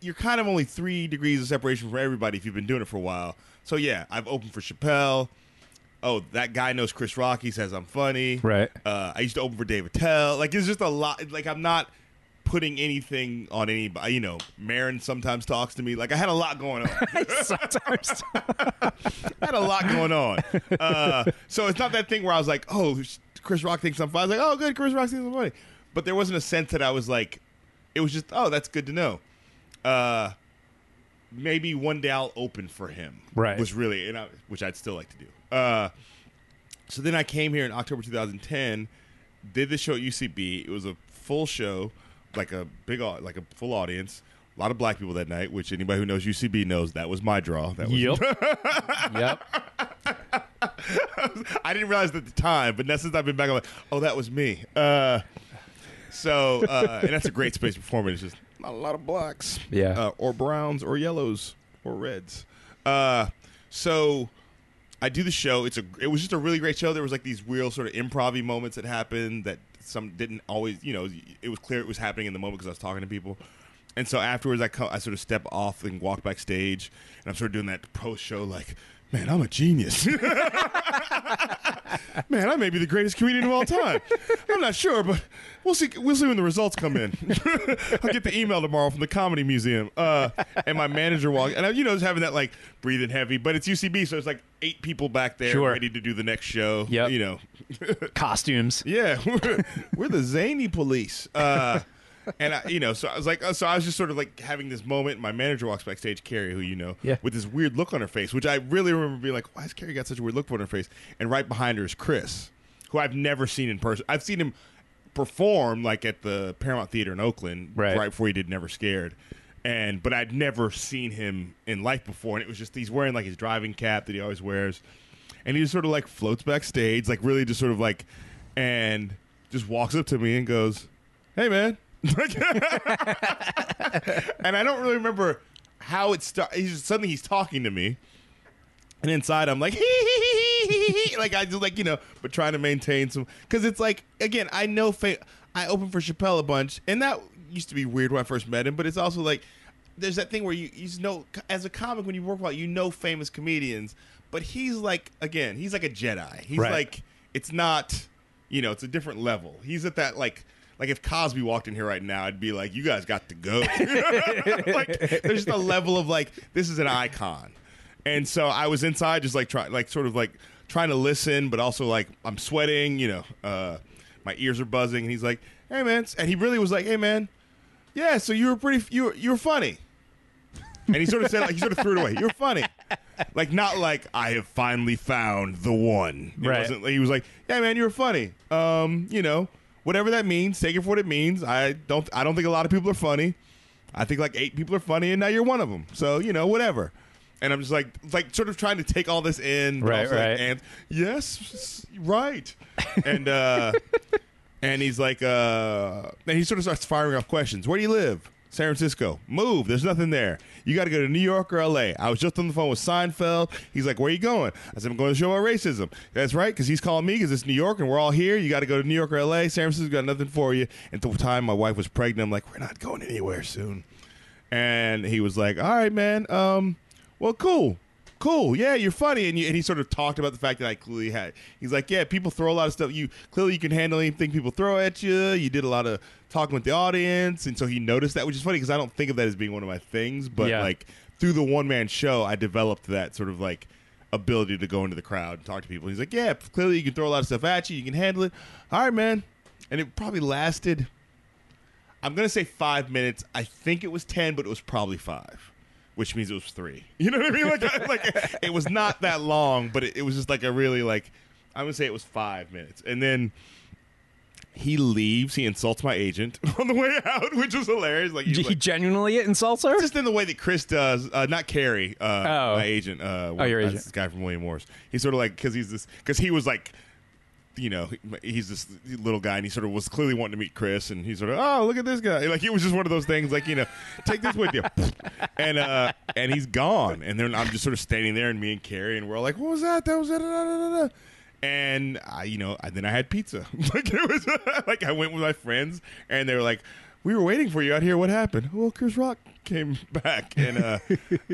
you're kind of only three degrees of separation from everybody if you've been doing it for a while. So yeah, I've opened for Chappelle. oh, that guy knows Chris Rock. He says I'm funny. Right. Uh, I used to open for Dave Attell. Like it's just a lot. Like I'm not putting anything on anybody. You know, Marin sometimes talks to me. Like I had a lot going on. Sometimes. I had a lot going on. Uh, so it's not that thing where I was like, oh, Chris Rock thinks I'm funny. I was like, oh, good, Chris Rock thinks I'm funny. But there wasn't a sense that I was like, it was just, oh, that's good to know. Uh, maybe one day I'll open for him. Right. Was really, and I, which I'd still like to do. Uh, so then I came here in October 2010, did the show at UCB. It was a full show, like a big, like a full audience. A lot of black people that night, which anybody who knows UCB knows that was my draw. That was yep. yep. I didn't realize at the time, but now since I've been back, I'm like, oh, that was me. Uh, so, uh, and that's a great space performance. It's just not a lot of blacks, Yeah. uh, or browns, or yellows, or reds. Uh, so, I do the show. It's a. It was just a really great show. There was like these real sort of improv moments that happened that some didn't always. You know, it was clear it was happening in the moment because I was talking to people. And so afterwards, I co- I sort of step off and walk backstage, and I'm sort of doing that post show like, man, I'm a genius. man, I may be the greatest comedian of all time. I'm not sure, but we'll see. We'll see when the results come in. I'll get the email tomorrow from the comedy museum. Uh, and my manager walked, and I, you know, just having that like breathing heavy, but it's UCB, so it's like eight people back there Sure. ready to do the next show. Yep. you know, Costumes. yeah, we're, we're the zany police. Uh, and I, you know, so I was like, uh, so I was just sort of like having this moment. My manager walks backstage, Carrie, who you know, Yeah. with this weird look on her face, which I really remember being like, why has Carrie got such a weird look on her face? And right behind her is Chris, who I've never seen in person. I've seen him perform like at the Paramount Theater in Oakland, Right. before he did Never Scared. And but I'd never seen him in life before, and it was just he's wearing like his driving cap that he always wears, and he just sort of like floats backstage, like really just sort of like, and just walks up to me and goes, "Hey, man," and I don't really remember how it started. He's just, suddenly he's talking to me, and inside I'm like, like I just like you know, but trying to maintain some because it's like again, I know fa- I opened for Chappelle a bunch, and that used to be weird when I first met him, but it's also like there's that thing where you you know as a comic when you work out, you know famous comedians, but he's like again, he's like a Jedi. He's Right. like it's not you know, it's a different level. He's at that like. Like if Cosby walked in here right now, I'd be like, "You guys got to go." like there's just a level of like, this is an icon, and so I was inside just like try like sort of like trying to listen, but also like I'm sweating, you know, uh, my ears are buzzing, and he's like, "Hey man," and he really was like, "Hey man, yeah, so you were pretty, you were, you were funny," and he sort of said like he sort of threw it away. You're funny, like not like I have finally found the one. It Right. wasn't- he was like, "Yeah man, you were funny. Um, you know, whatever that means, take it for what it means. I don't, I don't think a lot of people are funny." I think like eight people are funny, and now you're one of them. So you know, whatever. And I'm just like, like sort of trying to take all this in, but Right, also, like, right. and yes, right. and uh, and he's like, uh, and he sort of starts firing off questions. Where do you live? San Francisco. Move. There's nothing there. You got to go to New York or L.A. I was just on the phone with Seinfeld. He's like, "Where you going?" I said, "I'm going to show about racism." That's right, because he's calling me because it's New York and we're all here. You got to go to New York or L.A. San Francisco got nothing for you. And the time my wife was pregnant, I'm like, "We're not going anywhere soon." And he was like, "All right, man. Um, well, cool." Cool, yeah, you're funny, and, you, and he sort of talked about the fact that I clearly had. He's like, yeah, people throw a lot of stuff. You clearly you can handle anything people throw at you. You did a lot of talking with the audience, and so he noticed that, which is funny because I don't think of that as being one of my things. But Yeah. like through the one man show, I developed that sort of like ability to go into the crowd and talk to people. He's like, yeah, clearly you can throw a lot of stuff at you. You can handle it. All right, man. And it probably lasted. I'm gonna say five minutes. I think it was ten, but it was probably five, which means it was three. You know what I mean? Like, I- like it was not that long, but it, it was just like a really like. I'm gonna say it was five minutes, and then he leaves. He insults my agent on the way out, which was hilarious. Like, He like genuinely insults her? just in the way that Chris does, uh, not Carrie, uh, Oh. my agent. Uh, Oh, your agent. This guy from William Morris. He's sort of like because he's this because he was like, you know, he's this little guy, and he sort of was clearly wanting to meet Chris, and he's sort of, oh, look at this guy. Like it was just one of those things, like you know, take this with you, and uh, and he's gone, and then I'm just sort of standing there, and me and Carrie, and we're all like, what was that? That was da, da, da. And I, you know, I, then I had pizza. like it was like I went with my friends, and they were like, "We were waiting for you out here. What happened?" Well, Chris Rock came back and uh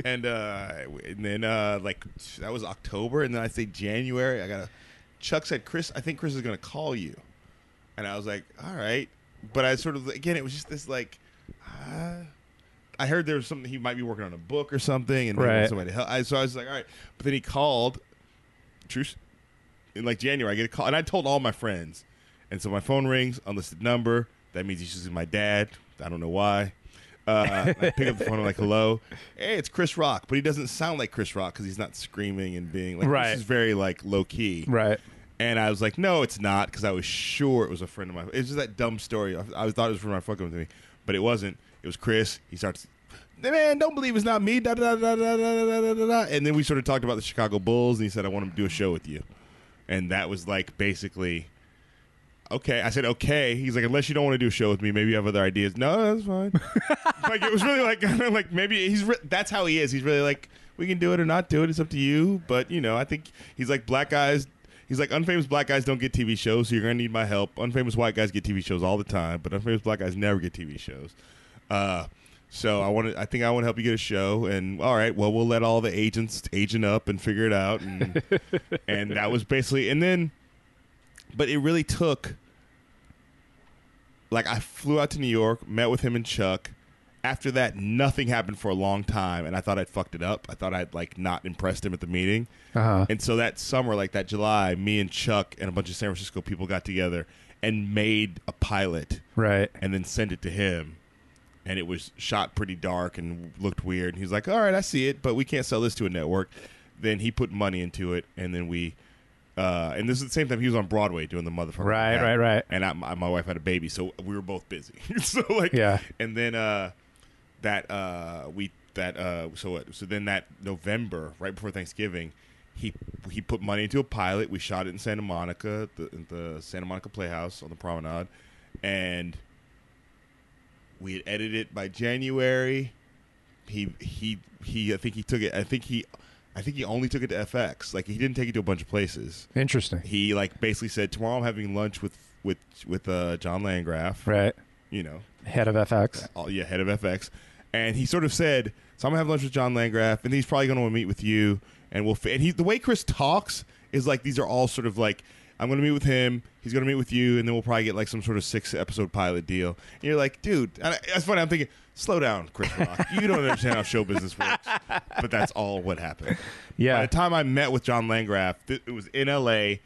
and uh and then uh like that was October and then I say January I got a Chuck said Chris I think Chris is gonna call you. And I was like all right. But I sort of again it was just this like uh, I heard there was something he might be working on a book or something and Right. somebody to help. I, so I was like all right. But then he called. Truce in like January I get a call and I told all my friends. And so my phone rings unlisted number. That means he's using my dad. I don't know why uh, I pick up the phone. I'm like, "Hello, hey, it's Chris Rock," but he doesn't sound like Chris Rock because he's not screaming and being like. Right. This is very like low key. Right. And I was like, "No, it's not," because I was sure it was a friend of mine. It's just that dumb story. I, I thought it was from my fucking with me, but it wasn't. It was Chris. He starts. Man, don't believe it's not me. Da, da, da, da, da, da, da, da. And then we sort of talked about the Chicago Bulls, and he said, "I want to do a show with you," and that was like basically okay. I said, okay. He's like, unless you don't want to do a show with me, maybe you have other ideas. No, that's fine. like it was really like, like maybe he's re- that's how he is. He's really like, we can do it or not do it. It's up to you. But you know, I think he's like black guys. He's like unfamous black guys don't get TV shows, so you're gonna need my help. Unfamous white guys get TV shows all the time, but unfamous black guys never get TV shows. Uh, so I want to. I think I want to help you get a show. And all right, well, we'll let all the agents agent up and figure it out. And and that was basically. And then, but it really took. Like I flew out to New York, met with him and Chuck. After that, nothing happened for a long time, and I thought I'd fucked it up. I thought I'd like not impressed him at the meeting. Uh-huh. And so that summer, like that July, me and Chuck and a bunch of San Francisco people got together and made a pilot Right. and then sent it to him. And it was shot pretty dark and looked weird. And he's like, "All right, I see it, but we can't sell this to a network." Then he put money into it, and then we. Uh, and this is the same time he was on Broadway doing the motherfucker. Right, right, right. And I, my, my wife had a baby, so we were both busy. so like, Yeah. And then uh, that uh, we that uh, so what, so then that November, right before Thanksgiving, he he put money into a pilot. We shot it in Santa Monica, the, the Santa Monica Playhouse on the Promenade, and we had edited it by January. He he he. I think he took it. I think he. I think he only took it to FX. Like he didn't take it to a bunch of places. Interesting. He like basically said, "Tomorrow I'm having lunch with with with uh, John Landgraf." Right. You know, Head of FX. Oh yeah, head of FX, and he sort of said, "So I'm gonna have lunch with John Landgraf, and he's probably gonna want to meet with you, and we'll." Fi-. And he, the way Chris talks is like these are all sort of like, "I'm gonna meet with him, he's gonna meet with you, and then we'll probably get like some sort of six episode pilot deal." And you're like, dude, I, that's funny. I'm thinking, slow down, Chris Rock. you don't understand how show business works, but that's all what happened. Yeah. By the time I met with John Landgraf, th- it was in L.A.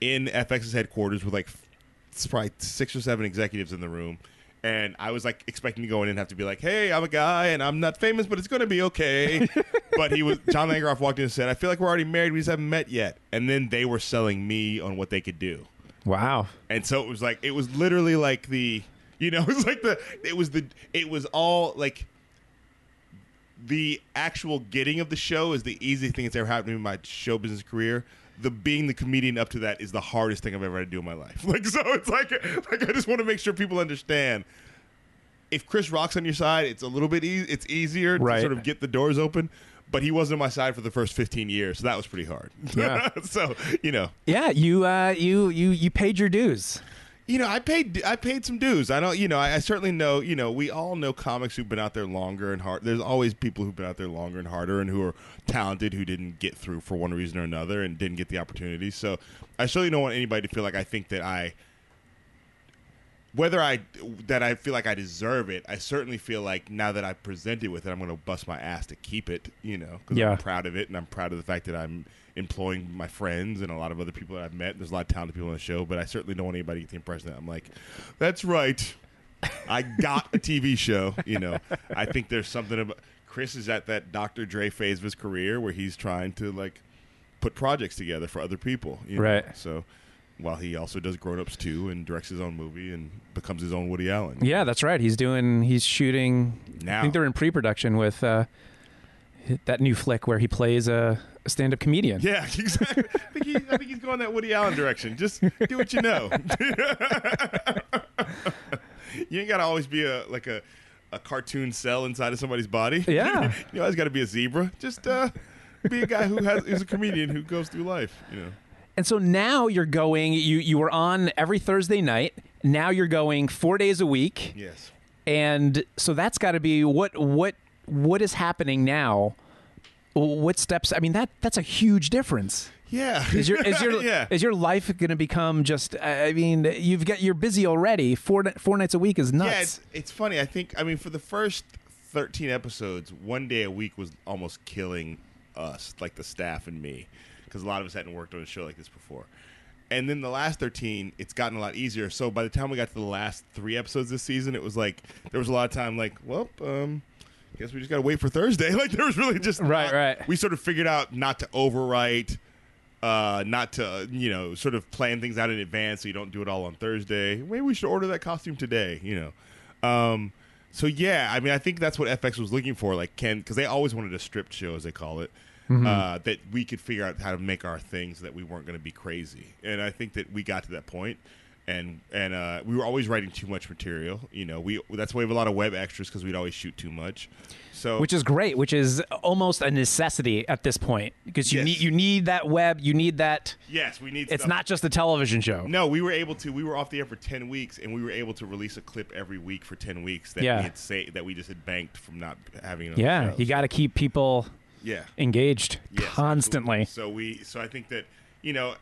in FX's headquarters with like f- probably six or seven executives in the room. And I was like expecting to go in and have to be like, "Hey, I'm a guy, and I'm not famous, but it's going to be okay." but he was John Landgraf walked in and said, "I feel like we're already married. We just haven't met yet." And then they were selling me on what they could do. Wow. And so it was like it was literally like the you know it was like the it was the it was all like the actual getting of the show is the easiest thing that's ever happened in my show business career. The being the comedian up to that is the hardest thing I've ever had to do in my life. Like so it's like like I just want to make sure people understand. If Chris Rock's on your side, it's a little bit e- it's easier Right. to sort of get the doors open. But he wasn't on my side for the first 15 years, so that was pretty hard. Yeah. so, you know, Yeah, you uh you you you paid your dues. You know, I paid I paid some dues. I don't, you know, I, I certainly know, you know, we all know comics who've been out there longer and hard. There's always people who've been out there longer and harder and who are talented who didn't get through for one reason or another and didn't get the opportunity. So I certainly don't want anybody to feel like I think that I whether I that I feel like I deserve it, I certainly feel like now that I've presented with it, I'm going to bust my ass to keep it. You know, because Yeah. I'm proud of it, and I'm proud of the fact that I'm employing my friends and a lot of other people that I've met. There's a lot of talented people on the show, but I certainly don't want anybody to get the impression that I'm like, that's right, I got a TV show. You know, I think there's something about Chris is at that Dr. Dre phase of his career where he's trying to like put projects together for other people. You know? Right. So. While he also does Grown Ups too and directs his own movie and becomes his own Woody Allen. Yeah, that's right. He's doing he's shooting Now. I think they're in pre-production with uh that new flick where he plays a, a stand-up comedian. Yeah, exactly. I think, he, I think he's going that Woody Allen direction. Just do what you know. you ain't got to always be a like a, a cartoon cell inside of somebody's body. Yeah. you always got to be a zebra. Just uh, be a guy who has who's a comedian who goes through life. You know. And so now you're going you you were on every Thursday night. Now you're going 4 days a week. Yes. And so that's got to be what what what is happening now? What steps? I mean that that's a huge difference. Yeah. Is your is your yeah. is your life going to become just? I mean, you've got you're busy already. Four four nights a week is nuts. Yeah, it's, it's funny. I think I mean for the first 13 episodes, one day a week was almost killing us, like the staff and me, because a lot of us hadn't worked on a show like this before. And then the last 13, it's gotten a lot easier. So by the time we got to the last three episodes this season, it was like there was a lot of time like, well, um, guess we just got to wait for Thursday. Like there was really just Right, not- right. We sort of figured out not to overwrite, uh, not to you know sort of plan things out in advance so you don't do it all on Thursday. Maybe we should order that costume today. You know. Um, so yeah, I mean, I think that's what FX was looking for. Like, can because they always wanted a stripped show, as they call it, uh, that we could figure out how to make our things so that we weren't going to be crazy. And I think that we got to that point, and and uh, we were always writing too much material. You know, we that's why we have a lot of web extras because we'd always shoot too much. So which is great, which is almost a necessity at this point because you Yes. need you need that web, you need that. yes, we need. It's stuff. not just a television show. No, we were able to. We were off the air for ten weeks, and we were able to release a clip every week for ten weeks that Yeah. we had say that we just had banked from not having. It Yeah, you got to keep people yeah engaged Yes, constantly. absolutely. So we, so I think that you know,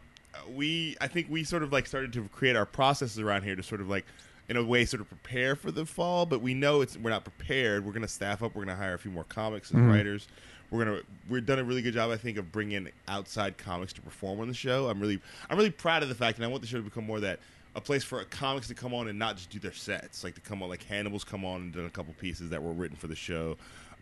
we, I think we sort of like started to create our processes around here to sort of like, in a way, sort of prepare for the fall. But we know it's we're not prepared. We're going to staff up. We're going to hire a few more comics and writers. We're gonna we've done a really good job, I think, of bringing outside comics to perform on the show. I'm really I'm really proud of the fact, and I want the show to become more that a place for comics to come on and not just do their sets, like to come on, like Hannibal's come on and done a couple pieces that were written for the show.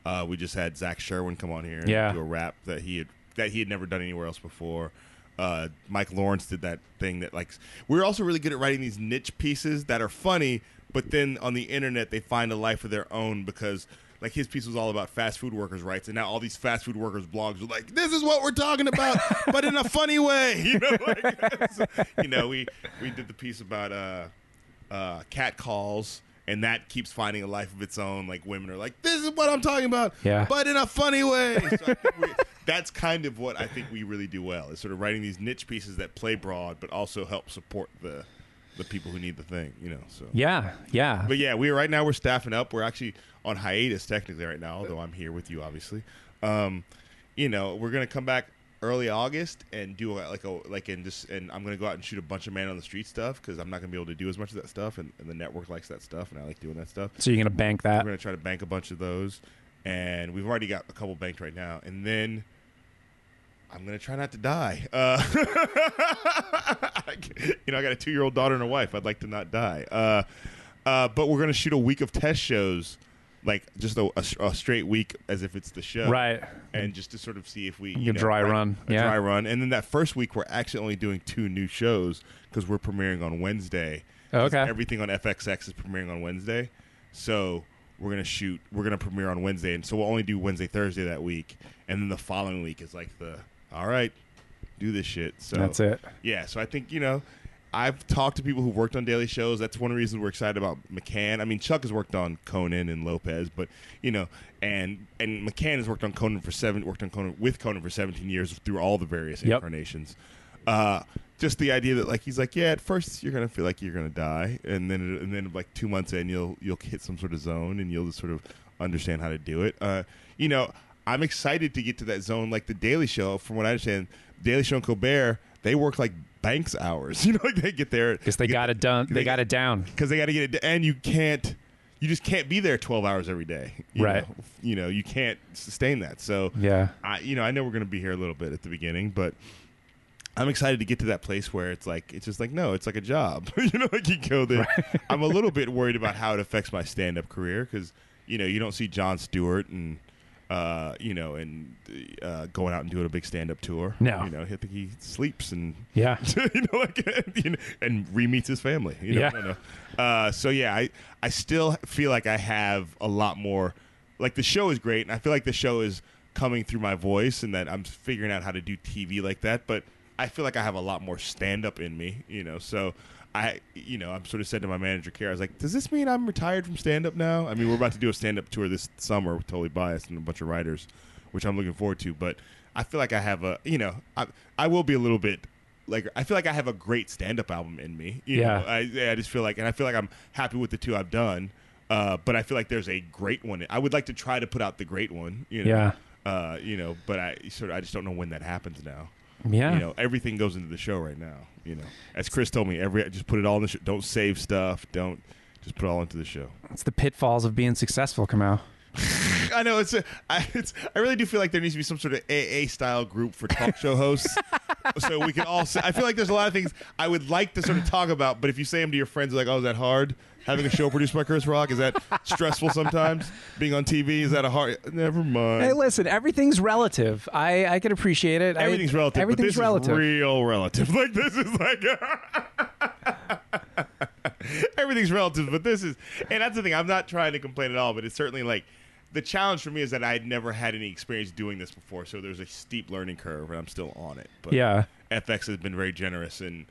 Uh, we just had Zach Sherwin come on here and Yeah. do a rap that he had that he had never done anywhere else before. Uh, Mike Lawrence did that thing that like we're also really good at writing these niche pieces that are funny, but then on the internet they find a life of their own because like his piece was all about fast food workers' rights, and now all these fast food workers blogs are like, "This is what we're talking about, but in a funny way." You know, like, so, you know, we we did the piece about uh, uh, cat calls, and that keeps finding a life of its own. Like women are like, "This is what I'm talking about," Yeah. but in a funny way. So that's kind of what I think we really do well is sort of writing these niche pieces that play broad, but also help support the the people who need the thing. You know, so Yeah, yeah. but yeah, we right now we're staffing up. We're actually on hiatus technically right now, although I'm here with you, obviously. Um, you know, we're gonna come back early August and do like a like and just and I'm gonna go out and shoot a bunch of man on the street stuff because I'm not gonna be able to do as much of that stuff, and, and the network likes that stuff, and I like doing that stuff. so you're gonna bank that. We're gonna try to bank a bunch of those, and we've already got a couple banked right now, and then. I'm gonna try not to die. Uh, you know, I got a two-year-old daughter and a wife. I'd like to not die. Uh, uh, but we're gonna shoot a week of test shows, like just a, a- a straight week, as if it's the show, Right. And just to sort of see if we You know, dry run. a Yeah. dry run, and then that first week we're actually only doing two new shows because we're premiering on Wednesday. Oh, okay. Everything on FXX is premiering on Wednesday, so we're gonna shoot. We're gonna premiere on Wednesday, and so we'll only do Wednesday, Thursday that week, and then the following week is like the all right, do this shit. So That's it. yeah, so I think you know, I've talked to people who've worked on daily shows. That's one reasons we're excited about McCann. I mean, Chuck has worked on Conan and Lopez, but you know, and and McCann has worked on Conan for seven, worked on Conan with Conan for seventeen years through all the various Yep. incarnations. Uh, just the idea that like he's like, yeah, at first you're gonna feel like you're gonna die, and then and then like two months in, you'll you'll hit some sort of zone, and you'll just sort of understand how to do it. Uh, you know, I'm excited to get to that zone. Like the Daily Show, from what I understand, Daily Show and Colbert, they work like banks hours. You know, like they get there Because they got it done. They they- got it down. because they got to get it, and you can't. You just can't be there 12 hours every day. you Right. know? You know, you can't sustain that. So, Yeah. I, you know, I know we're going to be here a little bit at the beginning, but I'm excited to get to that place where it's like it's just like no, it's like a job. you know, like you go there. I'm a little bit worried about how it affects my stand-up career because you know you don't see Jon Stewart and uh, you know and uh, going out and doing a big stand-up tour. No. you know, think he sleeps and Yeah. you know, like you know, and re-meets his family. You know, Yeah. I don't know. Uh, so yeah, I I still feel like I have a lot more. Like the show is great, and I feel like the show is coming through my voice, and that I'm figuring out how to do TV like that. But I feel like I have a lot more stand-up in me. You know, so. I, you know, I'm sort of said to my manager, Kara, I was like, "Does this mean I'm retired from stand-up now?" I mean, we're about to do a stand-up tour this summer, with totally biased, and a bunch of writers, which I'm looking forward to. But I feel like I have a, you know, I, I will be a little bit like I feel like I have a great stand up album in me. You Yeah. know? I, I just feel like, and I feel like I'm happy with the two I've done. Uh, but I feel like there's a great one. I would like to try to put out the great one. You know? Yeah. Uh, you know, but I sort of I just don't know when that happens now. Yeah. You know, everything goes into the show right now. You know, as Chris told me, every just put it all in the show. Don't save stuff. Don't just put it all into the show. it's the pitfalls of being successful, Kamau. I know it's a, I, it's I really do feel like there needs to be some sort of AA style group for talk show hosts, so we can all. Say, I feel like there's a lot of things I would like to sort of talk about, but if you say them to your friends, like, "Oh, is that hard?" Having a show produced by Chris Rock is that stressful sometimes? Being on TV is that a hard? Never mind. Hey, listen, everything's relative. I, I can appreciate it. I- Everything's relative. Everything's but this relative. Is real relative. Like this is like everything's relative, but this is, and that's the thing. I'm not trying to complain at all, but it's certainly like the challenge for me is that I had never had any experience doing this before, so there's a steep learning curve, and I'm still on it. But Yeah. FX has been very generous and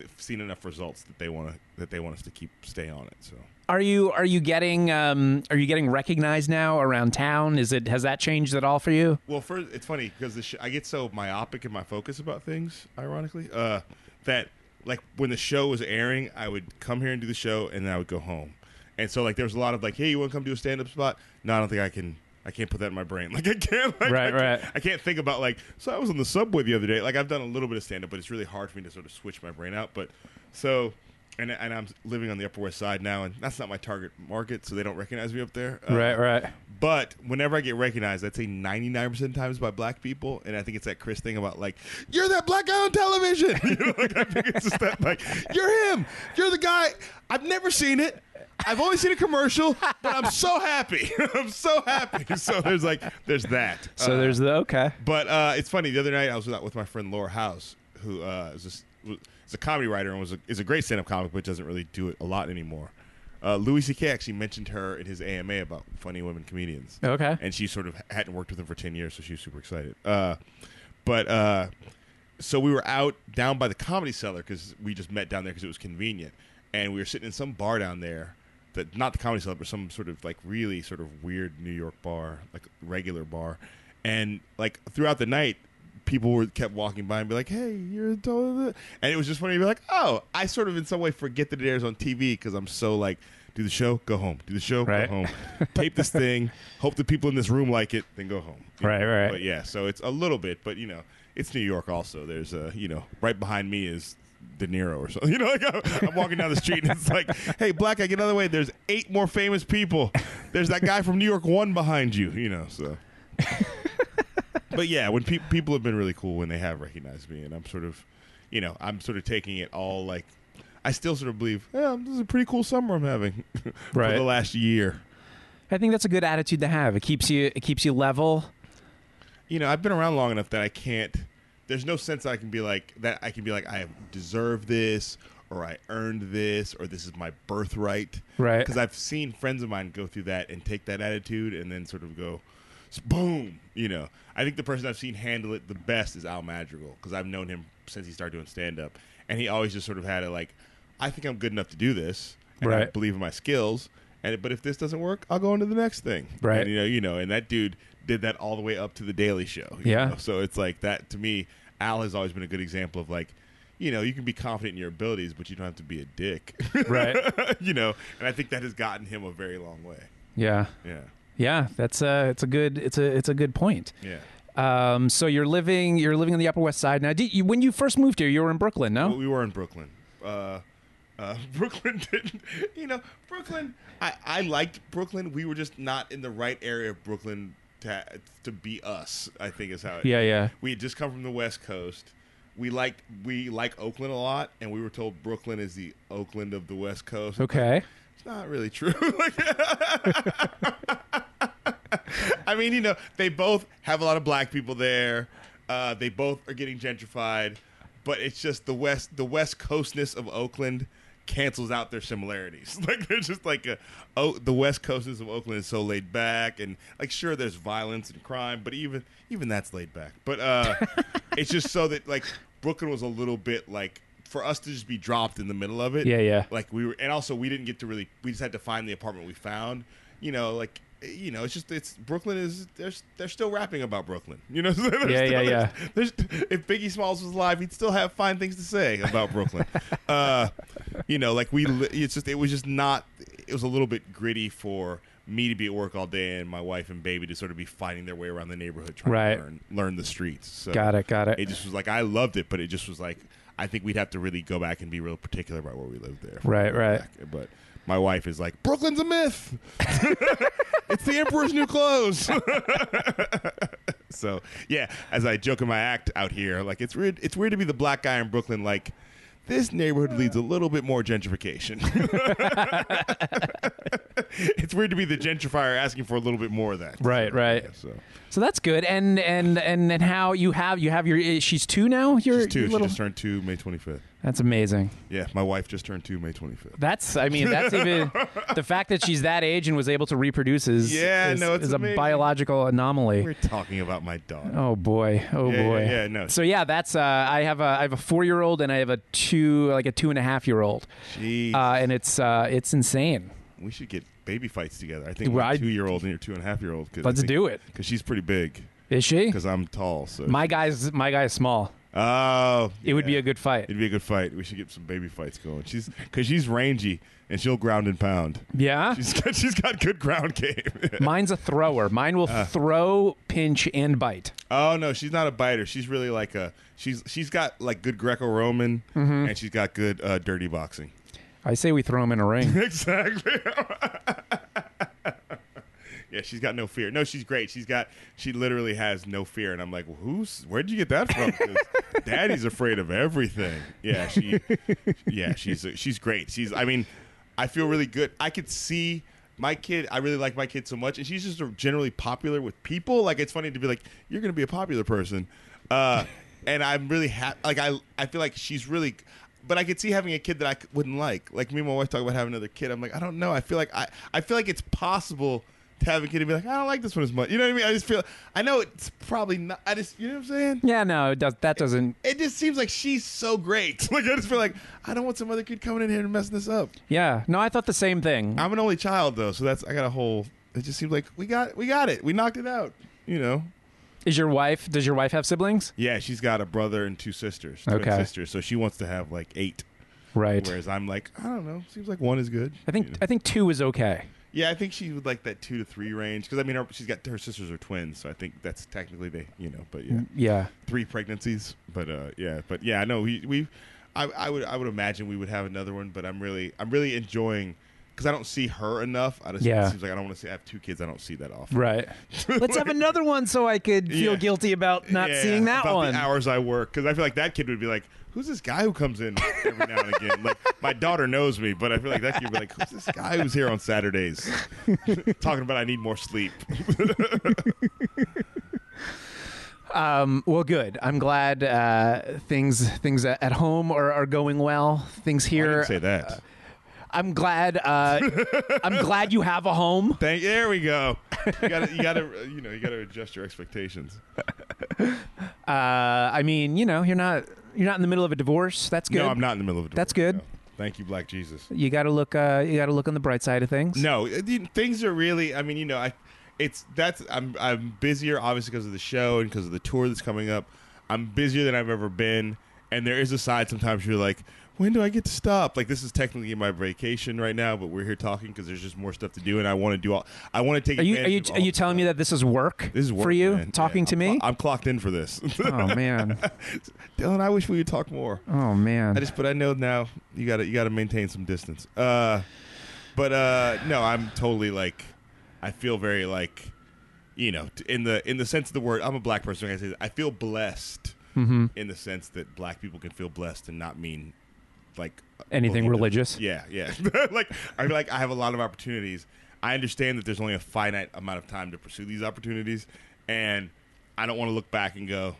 they've seen enough results that they want to that they want us to keep stay on it. So. Are you are you getting um are you getting recognized now around town? Is it has that changed at all for you? Well, first, it's funny because sh- I get so myopic in my focus about things, ironically, uh, that like when the show was airing, I would come here and do the show, and then I would go home. And so, like, there was a lot of like, "Hey, you want to come do a stand-up spot?" No, I don't think I can. I can't put that in my brain. Like, I can't. Like, Right, I can't- right. I can't think about like. So I was on the subway the other day. Like, I've done a little bit of stand-up, but it's really hard for me to sort of switch my brain out. But so. And, and I'm living on the Upper West Side now, and that's not my target market, so they don't recognize me up there. Uh, right, right. But whenever I get recognized, I'd say 99% of times by black people. And I think it's that Chris thing about, like, you're that black guy on television. you know, like, I think it's just that, like, you're him. You're the guy. I've never seen it. I've only seen a commercial, but I'm so happy. I'm so happy. So there's, like, there's that. So Uh, there's the okay. but uh, it's funny. The other night, I was out with my friend Laura House, who uh, is, just, is a comedy writer and was a, is a great stand-up comic, but doesn't really do it a lot anymore. Uh, Louis C.K. actually mentioned her in his AMA about funny women comedians. Okay. And she sort of hadn't worked with him for 10 years, so she was super excited. Uh, but uh, so we were out down by the comedy cellar because we just met down there because it was convenient. And we were sitting in some bar down there, that not the comedy cellar, but some sort of like really sort of weird New York bar, like regular bar. And like throughout the night, people were kept walking by and be like, "Hey, you're totally," and it was just funny to be like, "Oh, I sort of in some way forget that it airs on TV because I'm so like." Do the show, go home. Do the show, Right. go home. Tape this thing. Hope the people in this room like it, then go home. You Right, know? right. But yeah, so it's a little bit, but you know, it's New York. Also, there's a you know, right behind me is De Niro or something. You know, like I'm, I'm walking down the street and it's like, hey, black guy, get out of the way. There's eight more famous people. There's that guy from New York One behind you. You know, so. but yeah, when pe- people have been really cool when they have recognized me, and I'm sort of, you know, I'm sort of taking it all like. I still sort of believe, yeah, this is a pretty cool summer I'm having for Right. the last year. I think that's a good attitude to have. It keeps you it keeps you level. you know, I've been around long enough that I can't. There's no sense I can be like that. I can be like I deserve this, or I earned this, or this is my birthright. Right. Because I've seen friends of mine go through that and take that attitude, and then sort of go, boom. You know, I think the person I've seen handle it the best is Al Madrigal because I've known him since he started doing stand up, and he always just sort of had it like, I think I'm good enough to do this, and I believe in my skills. And but if this doesn't work, I'll go on to the next thing. Right. And, you know, you know, and that dude did that all the way up to the Daily Show. Yeah. know? So it's like that to me. Al has always been a good example of like, you know, you can be confident in your abilities, but you don't have to be a dick. Right. you know, and I think that has gotten him a very long way. Yeah. Yeah. Yeah, that's uh it's a good it's a it's a good point. Yeah. Um so you're living you're living on the Upper West Side now. Did you when you first moved here, you were in Brooklyn, no? Well, we were in Brooklyn. Uh, uh, Brooklyn didn't, you know, Brooklyn. I, I liked Brooklyn. We were just not in the right area of Brooklyn to to be us. I think is how. It, Yeah, yeah. We had just come from the West Coast. We liked we like Oakland a lot, and we were told Brooklyn is the Oakland of the West Coast. Okay. It's not really true. I mean, you know, they both have a lot of black people there. Uh, they both are getting gentrified, but it's just the west the west coastness of Oakland cancels out their similarities. Like they're just like a oh the west coastness of Oakland is so laid back and like sure there's violence and crime, but even even that's laid back. But uh it's just so that like Brooklyn was a little bit like for us to just be dropped in the middle of it. Yeah, yeah. Like we were, and also we didn't get to really. We just had to find the apartment we found. You know, like you know, it's just it's Brooklyn is they're they're still rapping about Brooklyn. You know, Yeah, yeah, still- yeah. There's, if Biggie Smalls was alive, he'd still have fine things to say about Brooklyn. uh, you know, like we, it's just it was just not. it was a little bit gritty for me to be at work all day and my wife and baby to sort of be finding their way around the neighborhood trying Right. to learn, learn the streets. So Got it, got it. It just was like I loved it, but it just was like I think we'd have to really go back and be real particular about where we lived there. Right, right. But my wife is like, Brooklyn's a myth. it's the emperor's new clothes. so yeah, as I joke in my act out here, like it's weird. It's weird to be the black guy in Brooklyn. Like this neighborhood leads a little bit more gentrification. it's weird to be the gentrifier asking for a little bit more of that. Right, right. Yeah, so So that's good. And and and and how you have you have your she's two now. Your, she's two. your She little, just turned two May 25th. That's amazing. Yeah, my wife just turned two May 25th. That's I mean that's even the fact that she's that age and was able to reproduce is Yeah, is, no, it's is a biological anomaly. We're talking about my daughter. Oh boy! Oh Yeah, boy! yeah, yeah, no. So yeah, that's uh, I have a I have a four year old and I have a two like a two and a half year old, Jeez. uh, and it's uh, it's insane. we should get baby fights together. I think Well, two year old and your two and a half year old. Let's do it. Because she's pretty big. Is she? Because I'm tall. So My guy's my guy's small. Oh, It would be a good fight. It'd be a good fight. We should get some baby fights going. She's because she's rangy and she'll ground and pound. Yeah. She's got she's got good ground game. Mine's a thrower. Mine will Uh. throw, pinch, and bite. oh no, she's not a biter. She's really like a she's she's got like good Greco-Roman Mm-hmm. and she's got good uh, dirty boxing. I say we throw them in a ring. exactly. yeah, she's got no fear. No, she's great. She's got she literally has no fear, and I'm like, well, who's where'd you get that from? Daddy's afraid of everything. Yeah, she. Yeah, she's she's great. She's. I mean, I feel really good. I could see. My kid, I really like my kid so much, and she's just generally popular with people. Like it's funny to be like, you're going to be a popular person, uh, and I'm really happy. Like I, I feel like she's really but I could see having a kid that i wouldn't like. Like me and my wife talk about having another kid. I'm like, I don't know. I feel like I, I feel like it's possible to have a kid and be like, I don't like this one as much. You know what I mean? I just feel. I know it's probably not. I just, you know what I'm saying? Yeah, no, it does. That doesn't. It just seems like she's so great. Like I just feel like I don't want some other kid coming in here and messing this up. Yeah, no, I thought the same thing. I'm an only child though, so that's I got a whole. It just seems like we got we got it. We knocked it out. You know. Is your wife? Does your wife have siblings? Yeah, she's got a brother and two sisters. Twin Okay. sisters. So she wants to have like eight. Right. Whereas I'm like, I don't know. Seems like one is good. I think You know? I think two is okay. Yeah, I think she would like that two to three range because I mean her, she's got her sisters are twins, so I think that's technically they you know, but yeah, Yeah. three pregnancies, but uh, yeah, but yeah, no, we we, I, I would I would imagine we would have another one, but I'm really I'm really enjoying because I don't see her enough. I just Yeah. it seems like I don't want to see I have two kids. I don't see that often. Right. Let's have another one so I could feel Yeah. guilty about not Yeah, seeing that about one. The hours I work because I feel like that kid would be like, "Who's this guy who comes in every now and again?" Like my daughter knows me, but I feel like that kid would be like, "Who's this guy who's here on Saturdays talking about I need more sleep?" Um, well, good. I'm glad uh, things things at home are, are going well. Things I here. didn't say that. I'm glad. Uh, I'm glad you have a home. Thank. There we go. You gotta, you gotta, you know, you gotta adjust your expectations. Uh, I mean, you know, you're not you're not in the middle of a divorce. That's good. No, I'm not in the middle of a divorce. That's good. no. Thank you, Black Jesus. You got to look. Uh, you got to look on the bright side of things. No, uh, things are really. I mean, you know, I. It's that's I'm I'm busier obviously because of the show and because of the tour that's coming up. I'm busier than I've ever been, and there is a side sometimes you're like, when do I get to stop? Like this is technically my vacation right now, but we're here talking because there's just more stuff to do, and I want to do all. I want to take. Are you are you are you telling me that this is work? This is work for you man. talking Yeah, to I'm me? I'm clocked in for this. oh man. Dylan, I wish we would talk more. Oh man. I just, but I know now you got to you got to maintain some distance. Uh, but uh, no, I'm totally like, I feel very like, you know, in the in the sense of the word, I'm a black person. I say, I feel blessed mm-hmm. in the sense that black people can feel blessed and not mean like Anything religious? Yeah, yeah. like I feel like I have a lot of opportunities. I understand that there's only a finite amount of time to pursue these opportunities, and I don't want to look back and go,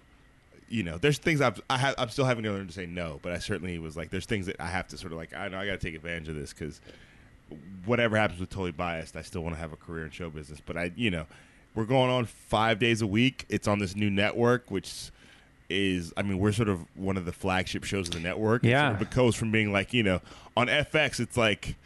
you know, there's things I've, I have, I'm still having to learn to say no, but I certainly was like, there's things that I have to sort of like, I know I got to take advantage of this because whatever happens with totally biased, I still want to have a career in show business. But I, you know, we're going on five days a week. It's on this new network, which is, I mean, we're sort of one of the flagship shows of the network. It Yeah. sort of goes from being like, you know, on FX, it's like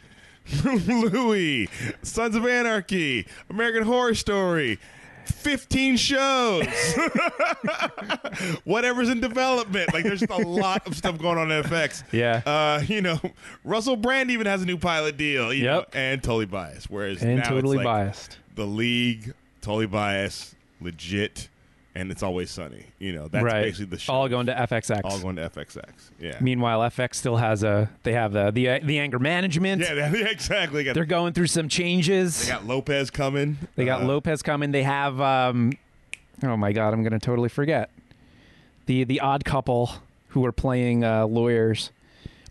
Louis, Sons of Anarchy, American Horror Story. 15 shows. Whatever's in development. Like there's just a lot of stuff going on in FX. Yeah. Uh, you know, Russell Brand even has a new pilot deal. You Yep. know, and totally biased. Whereas and now it's like biased. The league, totally biased, legit, and it's always sunny. You know, that's right. basically the show. All going to FXX. all going to FXX. Yeah. Meanwhile, FX still has a. They have the the the anger management. yeah, they- exactly. They They're going through some changes. they got Lopez coming. They got Uh, Lopez coming. They have um oh my god, I'm going to totally forget. The the odd couple who are playing uh, lawyers.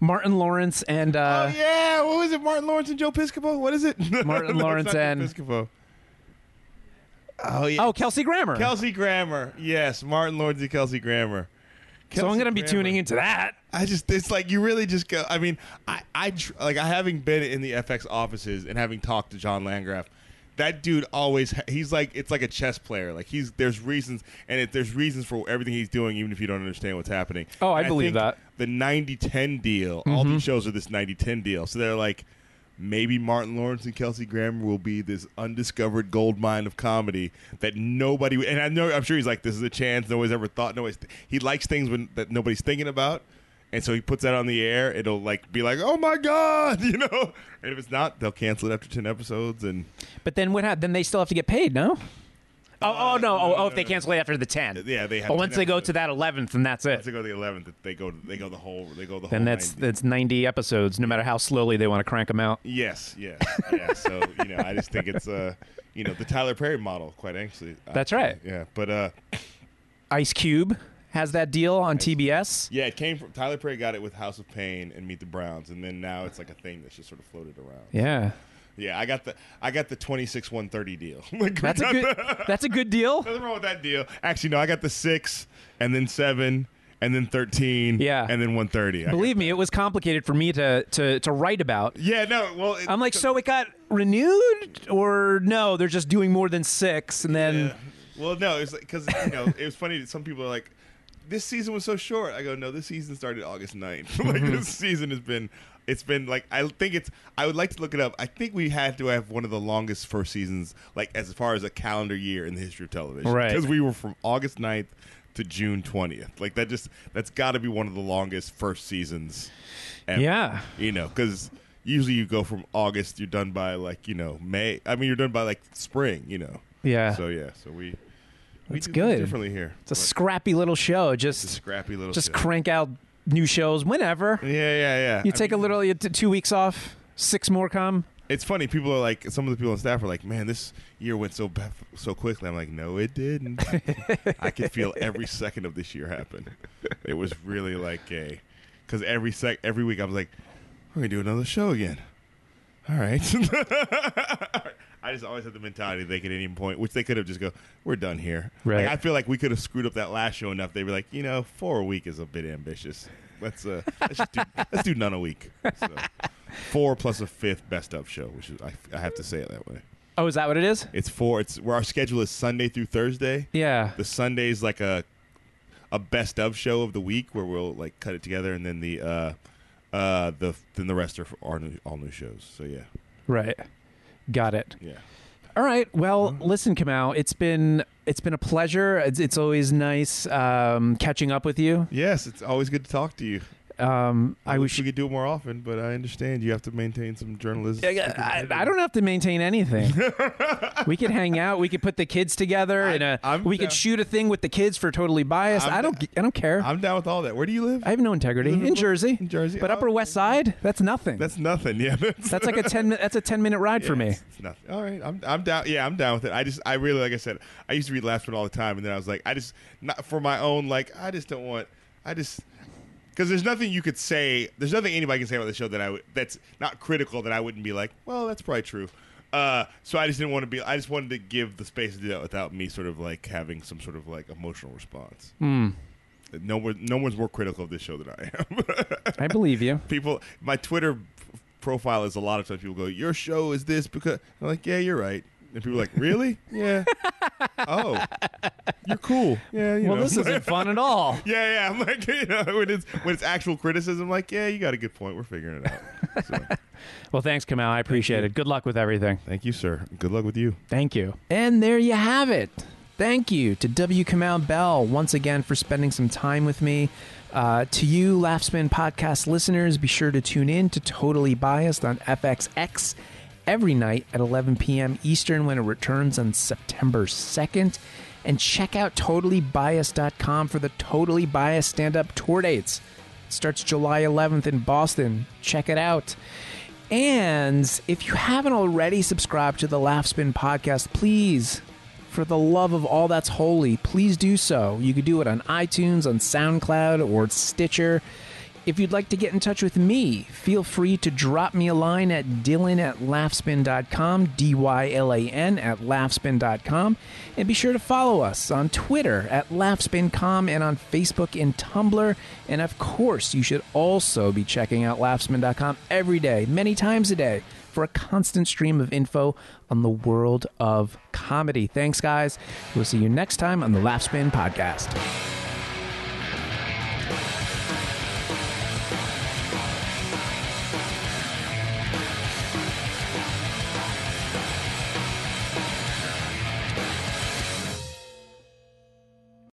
Martin Lawrence and uh oh yeah, what was it? Martin Lawrence and Joe Piscopo. What is it? Martin Lawrence it's not Joe and- Piscopo. Oh yeah. Oh, Kelsey Grammer. Kelsey Grammer. Yes, Martin Lawrence and Kelsey Grammer. so I'm going to be Grammer. tuning into that. I just it's like you really just go. I mean, I I tr- like I having been in the FX offices and having talked to John Landgraf. That dude always ha- he's like it's like a chess player. Like he's there's reasons and it, there's reasons for everything he's doing even if you don't understand what's happening. Oh, I And believe that. The 90-10 deal. All these mm-hmm. shows are this 90-10 deal. So they're like maybe Martin Lawrence and Kelsey Grammer will be this undiscovered gold mine of comedy that nobody and I know I'm sure he's like this is a chance nobody's ever thought nobody's he likes things when that nobody's thinking about and so he puts that on the air it'll like be like oh my god you know and if it's not they'll cancel it after 10 episodes and But then what? Then they still have to get paid, no? Oh, oh no! Oh, oh, if they cancel it after the ten. yeah they have But 10 once they go episodes. to that eleventh, then that's it. once they go to the 11th they go they go the whole they go the Then whole that's 90. that's ninety episodes. No matter how slowly they want to crank them out. yes yes yeah so you know I just think it's uh you know the Tyler Perry model quite actually That's right. yeah but uh Ice Cube has that deal on TBS. Yeah, it came from Tyler Perry got it with House of Payne and Meet the Browns, and then now it's like a thing that's just sort of floated around. Yeah, Yeah, I got the I got the twenty six one thirty deal. like, that's a good. That's a good deal. Nothing wrong with that deal. Actually, no, I got the six, and then seven, and then thirteen, Yeah. and then one thirty. Believe me, it was complicated for me to to to write about. Yeah, no, well, it, I'm like, so it got renewed, or no? They're just doing more than six, and then Yeah. Well, no, it's because you know it was funny. that Some people are like, "This season was so short." I go, "No, this season started August 9th. like Mm-hmm. this season has been, it's been like I think it's. I would like to look it up. I think we had to have one of the longest first seasons, like as far as a calendar year in the history of television, Right. Because we were from August 9th to June 20th. Like that just that's got to be one of the longest first seasons. Ever, Yeah. you know, because. Usually you go from August, you're done by like you know May. I mean, you're done by like spring. You know, yeah, so yeah, so we we That's do good. differently here. it's a scrappy little show. It's a Just scrappy little. just show. crank out new shows whenever. Yeah, yeah, yeah. You I take a mean, little, you t- two weeks off, six more come. It's funny. People are like, some of the people on staff are like, "Man, this year went so ba- so quickly." I'm like, "No, it didn't. I could feel every second of this year happen. It was really like a, because every sec, every week I was like, we're gonna do another show again. All right. I just always had the mentality they could at any point, which they could have just go, we're done here. Right. Like, I feel like we could have screwed up that last show enough. They'd be like, you know, four a week is a bit ambitious. Let's uh, let's do let's do none a week. So, four plus a fifth best of show, which is I, I have to say it that way. Oh, is that what it is? It's four. It's where our schedule is Sunday through Thursday. Yeah. The Sunday's like a a best of show of the week where we'll like cut it together, and then the uh, uh, the then the rest are for our new, all new shows. So yeah, Right. Got it. yeah. All right. Well, listen, Kamau, it's been it's been a pleasure. It's, it's always nice um, catching up with you. Yes, it's always good to talk to you. Um, I wish wish we could do it more often, but I understand you have to maintain some journalism. I, I don't have to maintain anything. we could hang out. We could put the kids together, I- and we down- could shoot a thing with the kids for totally biased. I'm I don't. da- I don't care. I'm down with all that. Where do you live? I have no integrity live in Jersey. In Jersey, but Oh, Upper West Side, that's nothing. That's nothing. Yeah, that's, That's like a ten. That's a ten minute ride for me. It's, it's nothing. All right, I'm I'm down. Yeah, I'm down with it. I just I really like I said I used to read Last One all the time, and then I was like I just not for my own like I just don't want I just because there's nothing you could say. There's nothing anybody can say about the show that I would that's not critical that I wouldn't be like well that's probably true. Uh, so I just didn't want to be. I just wanted to give the space to do that without me sort of like having some sort of like emotional response. Hmm. No one, no one's more critical of this show than I am. I believe you. people my twitter profile is a lot of times people go your show is this because i'm like yeah you're right And people are like, really? Yeah. oh, you're cool. Yeah. You well, know. this isn't fun at all. Yeah, yeah. I'm like, you know, when it's when it's actual criticism, like, yeah, you got a good point. We're figuring it out. So, Well, thanks, Kamau. I appreciate it. Good luck with everything. thank you, sir. Good luck with you. Thank you. And there you have it. Thank you to W. Kamau Bell once again for spending some time with me. Uh, to you, Laughspin podcast listeners, be sure to tune in to Totally Biased on FXX every night at 11 p.m. Eastern when it returns on September 2nd. And check out totallybiased.com for the Totally Biased stand up tour dates. It starts July 11th in Boston. Check it out. And if you haven't already subscribed to the Laughspin podcast, please, for the love of all that's holy, please do so. You could do it on iTunes, on SoundCloud, or Stitcher. If you'd like to get in touch with me, feel free to drop me a line at dylan at laughspin.com, D Y L A N at laughspin.com. And be sure to follow us on Twitter at laughspin.com and on Facebook and Tumblr. And of course, you should also be checking out laughspin.com every day, many times a day, for a constant stream of info on the world of comedy. Thanks, guys. We'll see you next time on the Laughspin Podcast.